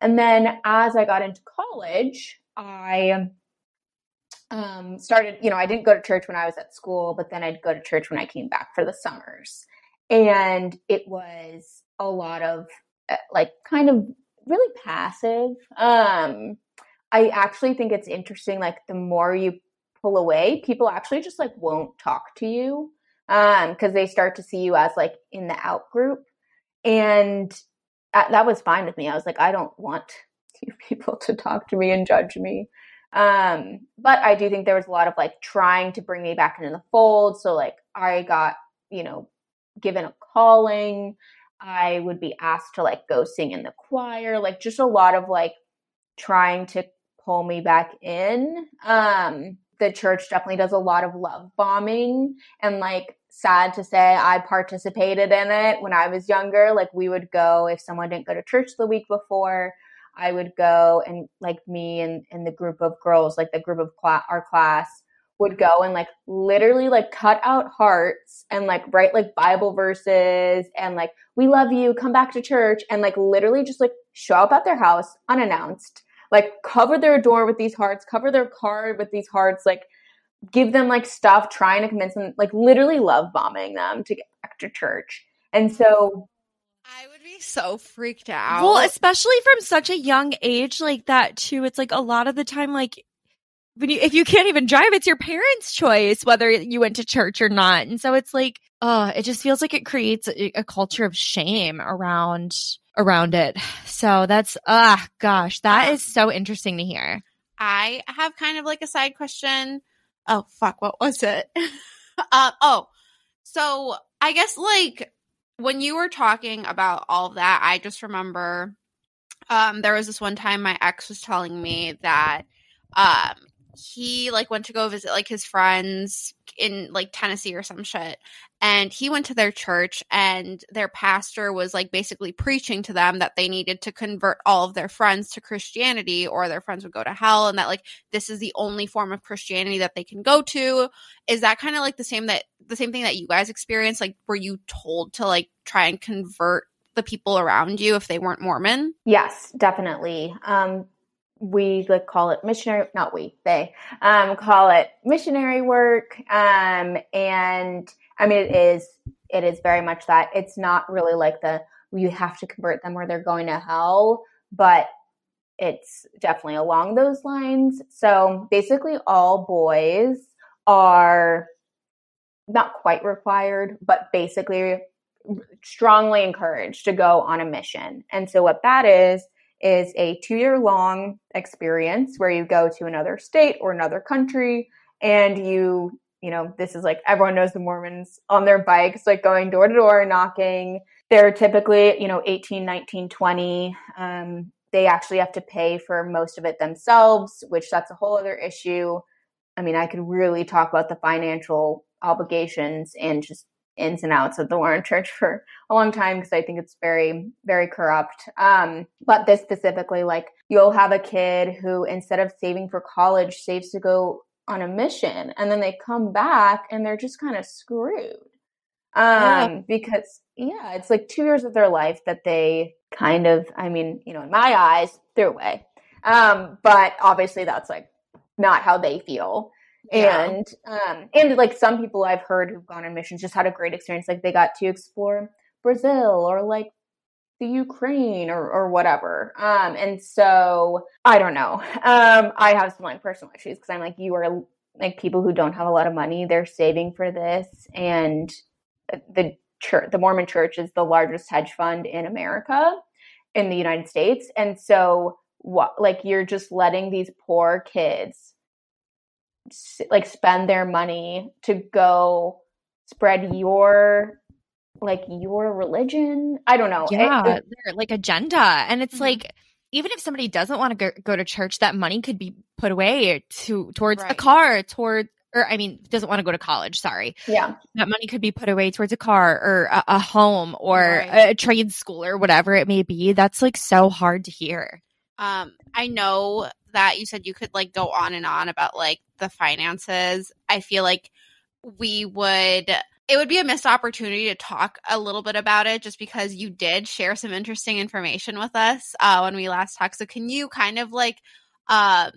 And then as I got into college, I um, started, you know, I didn't go to church when I was at school, but then I'd go to church when I came back for the summers. And it was a lot of uh, like kind of really passive. Um, I actually think it's interesting, like the more you pull away, people actually just like won't talk to you um because they start to see you as like in the out group and that was fine with me i was like i don't want you people to talk to me and judge me. Um, but I do think there was a lot of like trying to bring me back into the fold. So like I got, you know, given a calling. I would be asked to like go sing in the choir, like just a lot of like trying to pull me back in. Um, the church definitely does a lot of love bombing and like sad to say I participated in it when I was younger. Like we would go if someone didn't go to church the week before, I would go and like me and, and the group of girls, like the group of cl- our class would go and like literally like cut out hearts and like write like Bible verses and like, we love you, come back to church and like literally just like show up at their house unannounced, like cover their door with these hearts, cover their car with these hearts, like give them like stuff, trying to convince them, like literally love bombing them to get back to church. And so I would be so freaked out. Well, especially from such a young age like that too. It's like a lot of the time like when you if you can't even drive, it's your parents' choice whether you went to church or not. And so it's like, oh, it just feels like it creates a, a culture of shame around around it. So that's ah gosh, that is so interesting to hear. I have kind of like a side question. Oh fuck, what was it? uh, oh, so I guess like when you were talking about all that, I just remember um, there was this one time my ex was telling me that um, he like went to go visit like his friends in like Tennessee or some shit. And he went to their church and their pastor was like basically preaching to them that they needed to convert all of their friends to Christianity or their friends would go to hell and that like this is the only form of Christianity that they can go to. Is that kind of like the same that the same thing that you guys experienced? Like were you told to like try and convert the people around you if they weren't Mormon? Yes, definitely. Um we like call it missionary not we they um call it missionary work. Um and i mean it is it is very much that. It's not really like the you have to convert them or they're going to hell but it's definitely along those lines. So basically all boys are not quite required but basically strongly encouraged to go on a mission. And so what that is is a two year long experience where you go to another state or another country and you, you know, this is like everyone knows the Mormons on their bikes, like going door to door, knocking. They're typically, you know, 18, 19, 20. Um, they actually have to pay for most of it themselves, which that's a whole other issue. I mean, I could really talk about the financial obligations and just ins and outs of the Mormon church for a long time because I think it's very, very corrupt. Um, but this specifically, like you'll have a kid who instead of saving for college saves to go on a mission and then they come back and they're just kind of screwed. Um, yeah. because yeah, it's like two years of their life that they kind of, I mean, you know, in my eyes, threw away. Um, but obviously that's like not how they feel. And um and like some people I've heard who've gone on missions just had a great experience. Like they got to explore Brazil or like the Ukraine or, or whatever. Um, and so I don't know. Um, I have some like personal issues because I'm like, you are like people who don't have a lot of money, they're saving for this. And the church, the Mormon church is the largest hedge fund in America, in the United States. And so what, like, you're just letting these poor kids like spend their money to go spread your like your religion. I don't know. Yeah, it, it, like agenda. And it's mm-hmm. like even if somebody doesn't want to go, go, to church, that money could be put away to towards right. a car, toward or I mean, doesn't want to go to college. Sorry. Yeah. That money could be put away towards a car or a, a home or right. a trade school or whatever it may be. That's like so hard to hear. Um, I know that you said you could like go on and on about like the finances. I feel like we would it would be a missed opportunity to talk a little bit about it just because you did share some interesting information with us uh, when we last talked. So, can you kind of like um,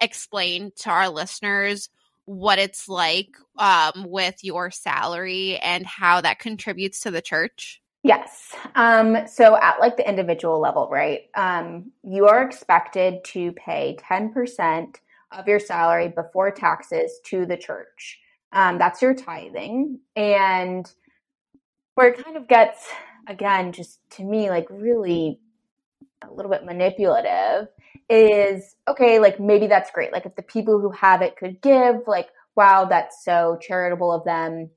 explain to our listeners what it's like um, with your salary and how that contributes to the church? Yes. Um, so at like the individual level, right? Um, you are expected to pay 10% of your salary before taxes to the church. Um, that's your tithing. And where it kind of gets, again, just to me, like really a little bit manipulative is okay, like maybe that's great. Like if the people who have it could give, like, wow, that's so charitable of them.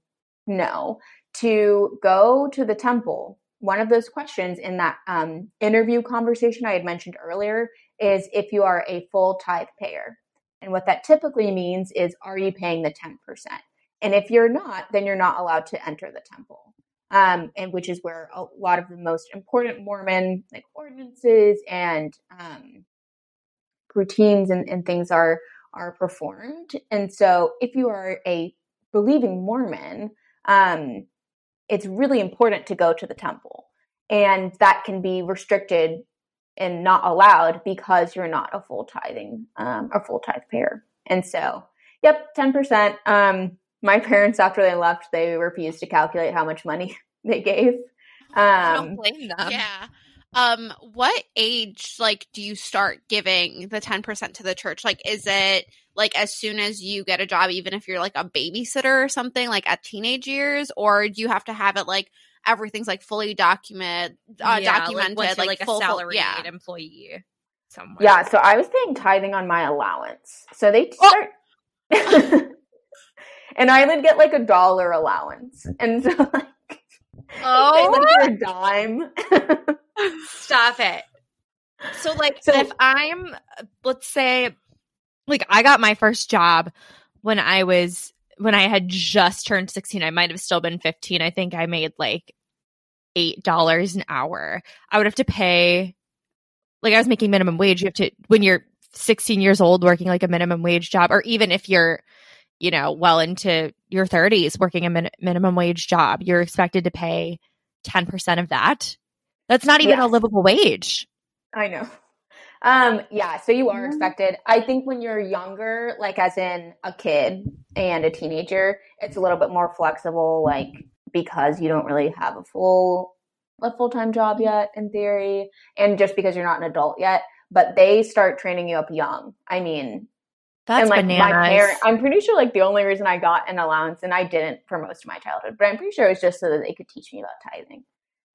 No. To go to the temple, one of those questions in that um, interview conversation I had mentioned earlier is if you are a full tithe payer. And what that typically means is, are you paying the 10%? And if you're not, then you're not allowed to enter the temple. Um, and which is where a lot of the most important Mormon like ordinances and um, routines and, and things are are performed. And so, if you are a believing Mormon, um, it's really important to go to the temple, and that can be restricted and not allowed because you're not a full tithing um, or full tithe payer. And so, yep, ten percent. Um, my parents after they left they refused to calculate how much money they gave. Um I don't um, blame them. Yeah. Um what age like do you start giving the 10% to the church? Like is it like as soon as you get a job even if you're like a babysitter or something like at teenage years or do you have to have it like everything's like fully document uh, yeah, documented like, like, like full, a salaried yeah. employee somewhere yeah so i was paying tithing on my allowance so they oh! start oh! and I would get like a dollar allowance, and so like oh, a dime. Stop it. So like, so, if I'm, let's say, like I got my first job when I was when I had just turned 16, I might have still been 15. I think I made like $8 an hour. I would have to pay, like, I was making minimum wage. You have to, when you're 16 years old working like a minimum wage job, or even if you're you know, well into your 30s working a min- minimum wage job, you're expected to pay 10% of that. That's not even yes. a livable wage. I know. Um, yeah, so you are mm-hmm. expected. I think when you're younger, like as in a kid and a teenager, it's a little bit more flexible, like because you don't really have a full a full time job yet in theory, and just because you're not an adult yet. But they start training you up young. I mean, that's and like bananas. my parent, I'm pretty sure like the only reason I got an allowance, and I didn't for most of my childhood, but I'm pretty sure it was just so that they could teach me about tithing.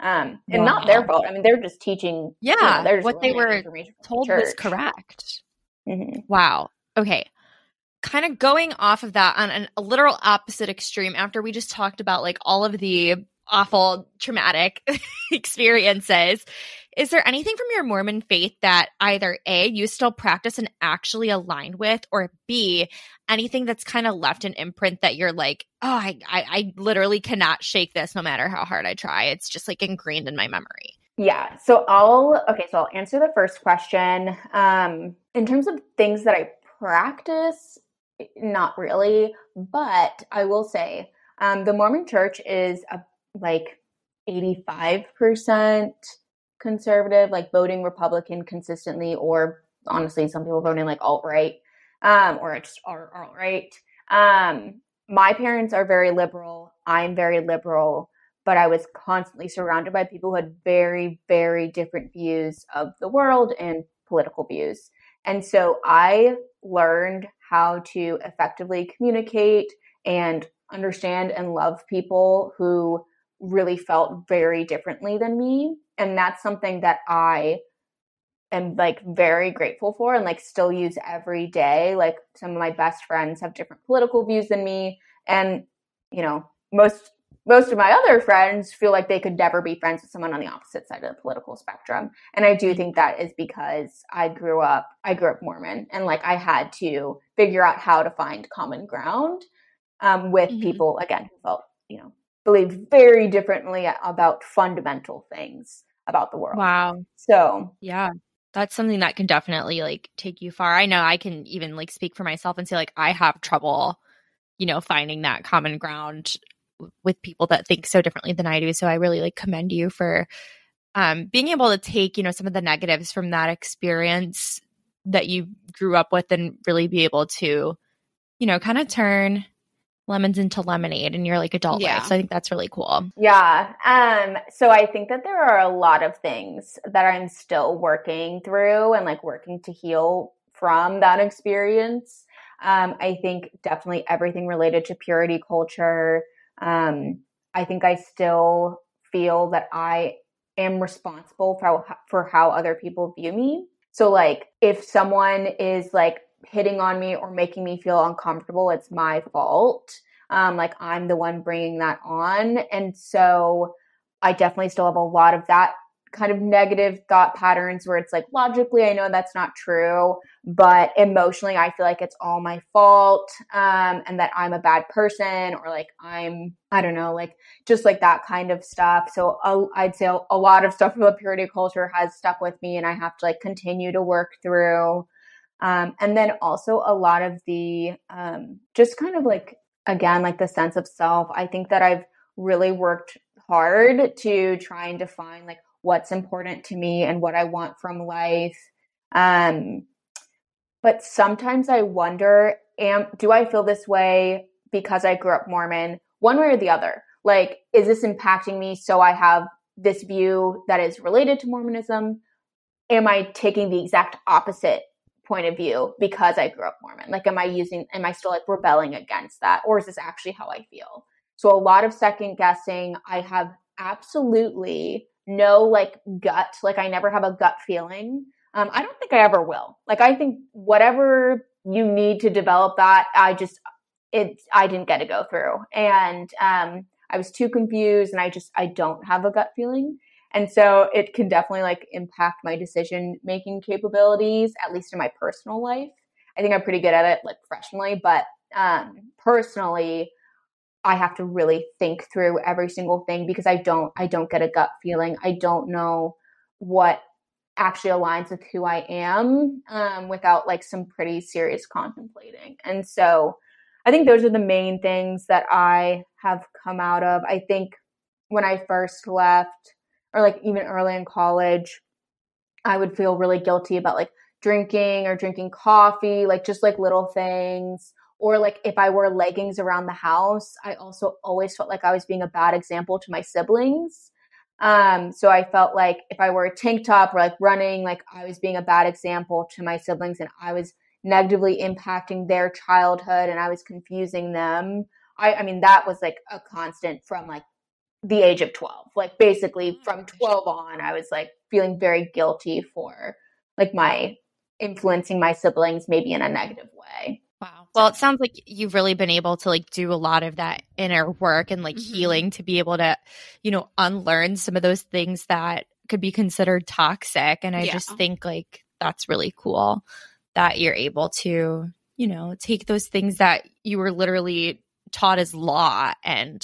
Um, and wow. not their fault. I mean, they're just teaching. Yeah, you know, they're just what they were told was correct. Mm-hmm. Wow. Okay. Kind of going off of that on an, a literal opposite extreme. After we just talked about like all of the awful traumatic experiences. Is there anything from your Mormon faith that either A, you still practice and actually aligned with, or B, anything that's kind of left an imprint that you're like, oh, I, I, I literally cannot shake this no matter how hard I try. It's just like ingrained in my memory. Yeah. So I'll okay, so I'll answer the first question. Um in terms of things that I practice, not really, but I will say um the Mormon church is a like 85% conservative, like voting Republican consistently, or honestly, some people voting like alt right, um, or just alt right. Um, my parents are very liberal. I'm very liberal, but I was constantly surrounded by people who had very, very different views of the world and political views. And so I learned how to effectively communicate and understand and love people who really felt very differently than me and that's something that i am like very grateful for and like still use every day like some of my best friends have different political views than me and you know most most of my other friends feel like they could never be friends with someone on the opposite side of the political spectrum and i do mm-hmm. think that is because i grew up i grew up mormon and like i had to figure out how to find common ground um, with mm-hmm. people again who felt you know believed very differently about fundamental things about the world. Wow. So, yeah. That's something that can definitely like take you far. I know I can even like speak for myself and say like I have trouble, you know, finding that common ground with people that think so differently than I do. So I really like commend you for um being able to take, you know, some of the negatives from that experience that you grew up with and really be able to, you know, kind of turn lemons into lemonade in your like adult yeah. life. So I think that's really cool. Yeah. Um so I think that there are a lot of things that I'm still working through and like working to heal from that experience. Um I think definitely everything related to purity culture. Um I think I still feel that I am responsible for for how other people view me. So like if someone is like hitting on me or making me feel uncomfortable, it's my fault. Um, like I'm the one bringing that on. And so I definitely still have a lot of that kind of negative thought patterns where it's like logically I know that's not true, but emotionally I feel like it's all my fault um, and that I'm a bad person or like I'm I don't know like just like that kind of stuff. So uh, I'd say a, a lot of stuff about purity culture has stuck with me and I have to like continue to work through. Um, and then also a lot of the um, just kind of like, again, like the sense of self. I think that I've really worked hard to try and define like what's important to me and what I want from life. Um, but sometimes I wonder, am do I feel this way because I grew up Mormon, one way or the other? Like, is this impacting me so I have this view that is related to Mormonism? Am I taking the exact opposite point of view because I grew up Mormon? Like, am I using, am I still like rebelling against that? Or is this actually how I feel? So, a lot of second guessing. I have absolutely no like gut, like, I never have a gut feeling. Um, I don't think I ever will. Like, I think whatever you need to develop that, I just, it, I didn't get to go through. And, um, I was too confused and I just, I don't have a gut feeling. And so it can definitely like impact my decision making capabilities, at least in my personal life. I think I'm pretty good at it like professionally, but um, personally, I have to really think through every single thing because I don't I don't get a gut feeling. I don't know what actually aligns with who I am um, without like some pretty serious contemplating. And so I think those are the main things that I have come out of. I think when I first left, or like even early in college, I would feel really guilty about like drinking or drinking coffee, like just like little things. Or like if I wore leggings around the house, I also always felt like I was being a bad example to my siblings. Um, so I felt like if I wore a tank top or like running, like I was being a bad example to my siblings and I was negatively impacting their childhood and I was confusing them. I, I mean, that was like a constant from like the age of 12. Like basically mm, from 12 on, I was like feeling very guilty for like my influencing my siblings maybe in a negative way. Wow. Well, it sounds like you've really been able to like do a lot of that inner work and like mm-hmm. healing to be able to, you know, unlearn some of those things that could be considered toxic. And I yeah. just think like that's really cool that you're able to, you know, take those things that you were literally taught as law and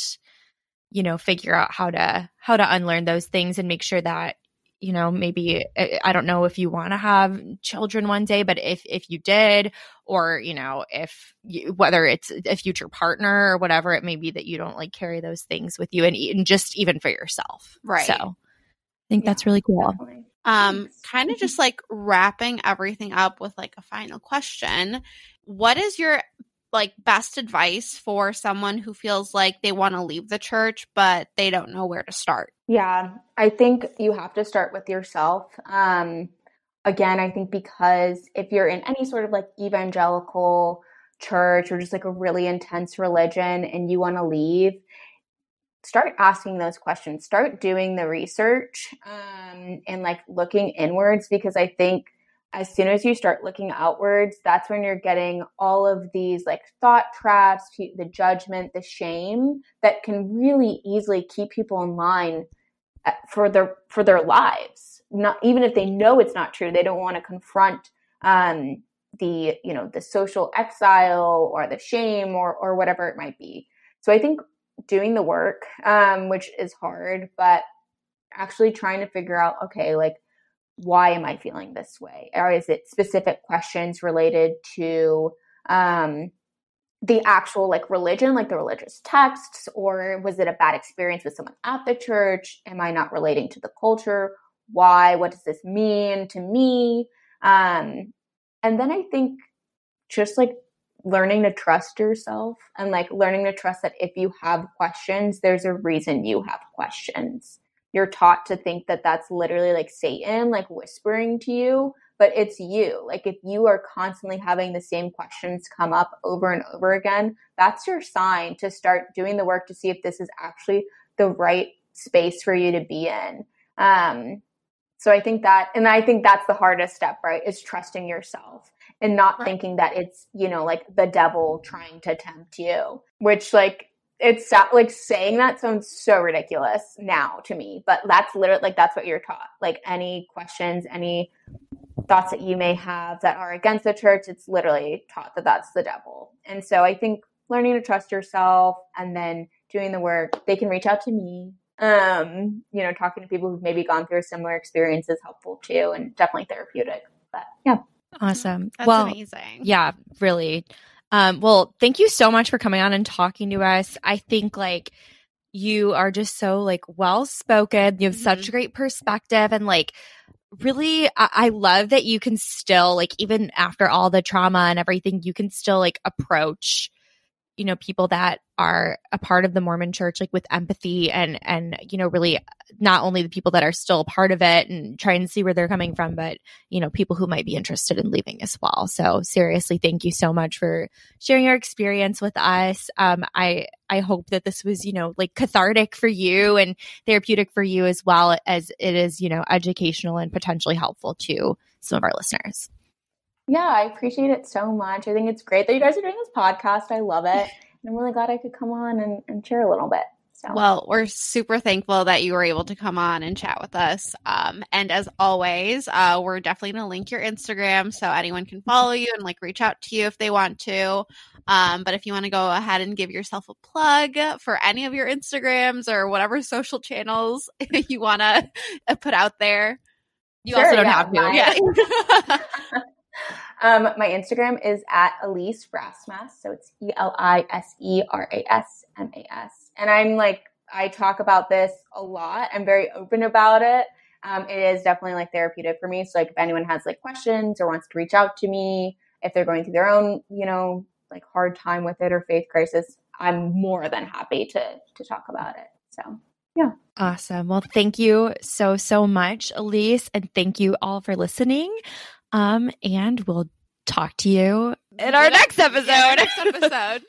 you know figure out how to how to unlearn those things and make sure that you know maybe i don't know if you want to have children one day but if if you did or you know if you, whether it's a future partner or whatever it may be that you don't like carry those things with you and, and just even for yourself. Right. So i think yeah, that's really cool. definitely. um kind of just like wrapping everything up with like a final question. What is your like best advice for someone who feels like they want to leave the church but they don't know where to start? Yeah, I think you have to start with yourself. Um, again, I think because if you're in any sort of like evangelical church or just like a really intense religion and you want to leave, start asking those questions, start doing the research um, and like looking inwards because I think as soon as you start looking outwards, that's when you're getting all of these like thought traps, the judgment, the shame that can really easily keep people in line uh, for their for their lives. Not even if they know it's not true, they don't want to confront um, the you know the social exile or the shame or or whatever it might be. So I think doing the work, um, which is hard, but actually trying to figure out okay, like why am I feeling this way? Or is it specific questions related to um, the actual like religion, like the religious texts, or was it a bad experience with someone at the church? Am I not relating to the culture? Why? What does this mean to me? Um, and then I think just like learning to trust yourself and like learning to trust that if you have questions, there's a reason you have questions you're taught to think that that's literally like Satan, like whispering to you, but it's you. Like if you are constantly having the same questions come up over and over again, that's your sign to start doing the work to see if this is actually the right space for you to be in. Um, so I think that, and I think that's the hardest step, right? Is trusting yourself and not right. thinking that it's, you know, like the devil trying to tempt you, which like it's like saying that sounds so ridiculous now to me, but that's literally like that's what you're taught. Like any questions, any thoughts that you may have that are against the church, it's literally taught that that's the devil. And so I think learning to trust yourself and then doing the work, they can reach out to me. Um, you know, talking to people who've maybe gone through a similar experience is helpful too and definitely therapeutic. But yeah. Awesome. That's well, amazing. Yeah, really. Um, well, thank you so much for coming on and talking to us. I think like you are just so like well spoken. You have mm-hmm. such great perspective and like really I-, I love that you can still like even after all the trauma and everything, you can still like approach you know people that are a part of the mormon church like with empathy and and you know really not only the people that are still part of it and try and see where they're coming from but you know people who might be interested in leaving as well. So seriously thank you so much for sharing your experience with us. Um i i hope that this was you know like cathartic for you and therapeutic for you as well as it is you know educational and potentially helpful to some of our listeners yeah, I appreciate it so much. I think it's great that you guys are doing this podcast. I love it. And I'm really glad I could come on and, and share a little bit. So. Well, we're super thankful that you were able to come on and chat with us. Um, and as always, uh, we're definitely going to link your Instagram so anyone can follow you and like reach out to you if they want to. Um, but if you want to go ahead and give yourself a plug for any of your Instagrams or whatever social channels you want to put out there, you sure, also don't yeah, have to. Yeah. Um, my Instagram is at Elise Rasmas. So it's E L I S E R A S M A S. And I'm like, I talk about this a lot. I'm very open about it. Um, it is definitely like therapeutic for me. So like if anyone has like questions or wants to reach out to me, if they're going through their own, you know, like hard time with it or faith crisis, I'm more than happy to to talk about it. So yeah. Awesome. Well, thank you so, so much, Elise. And thank you all for listening. Um, and we'll talk to you in our next episode. Yeah, next episode.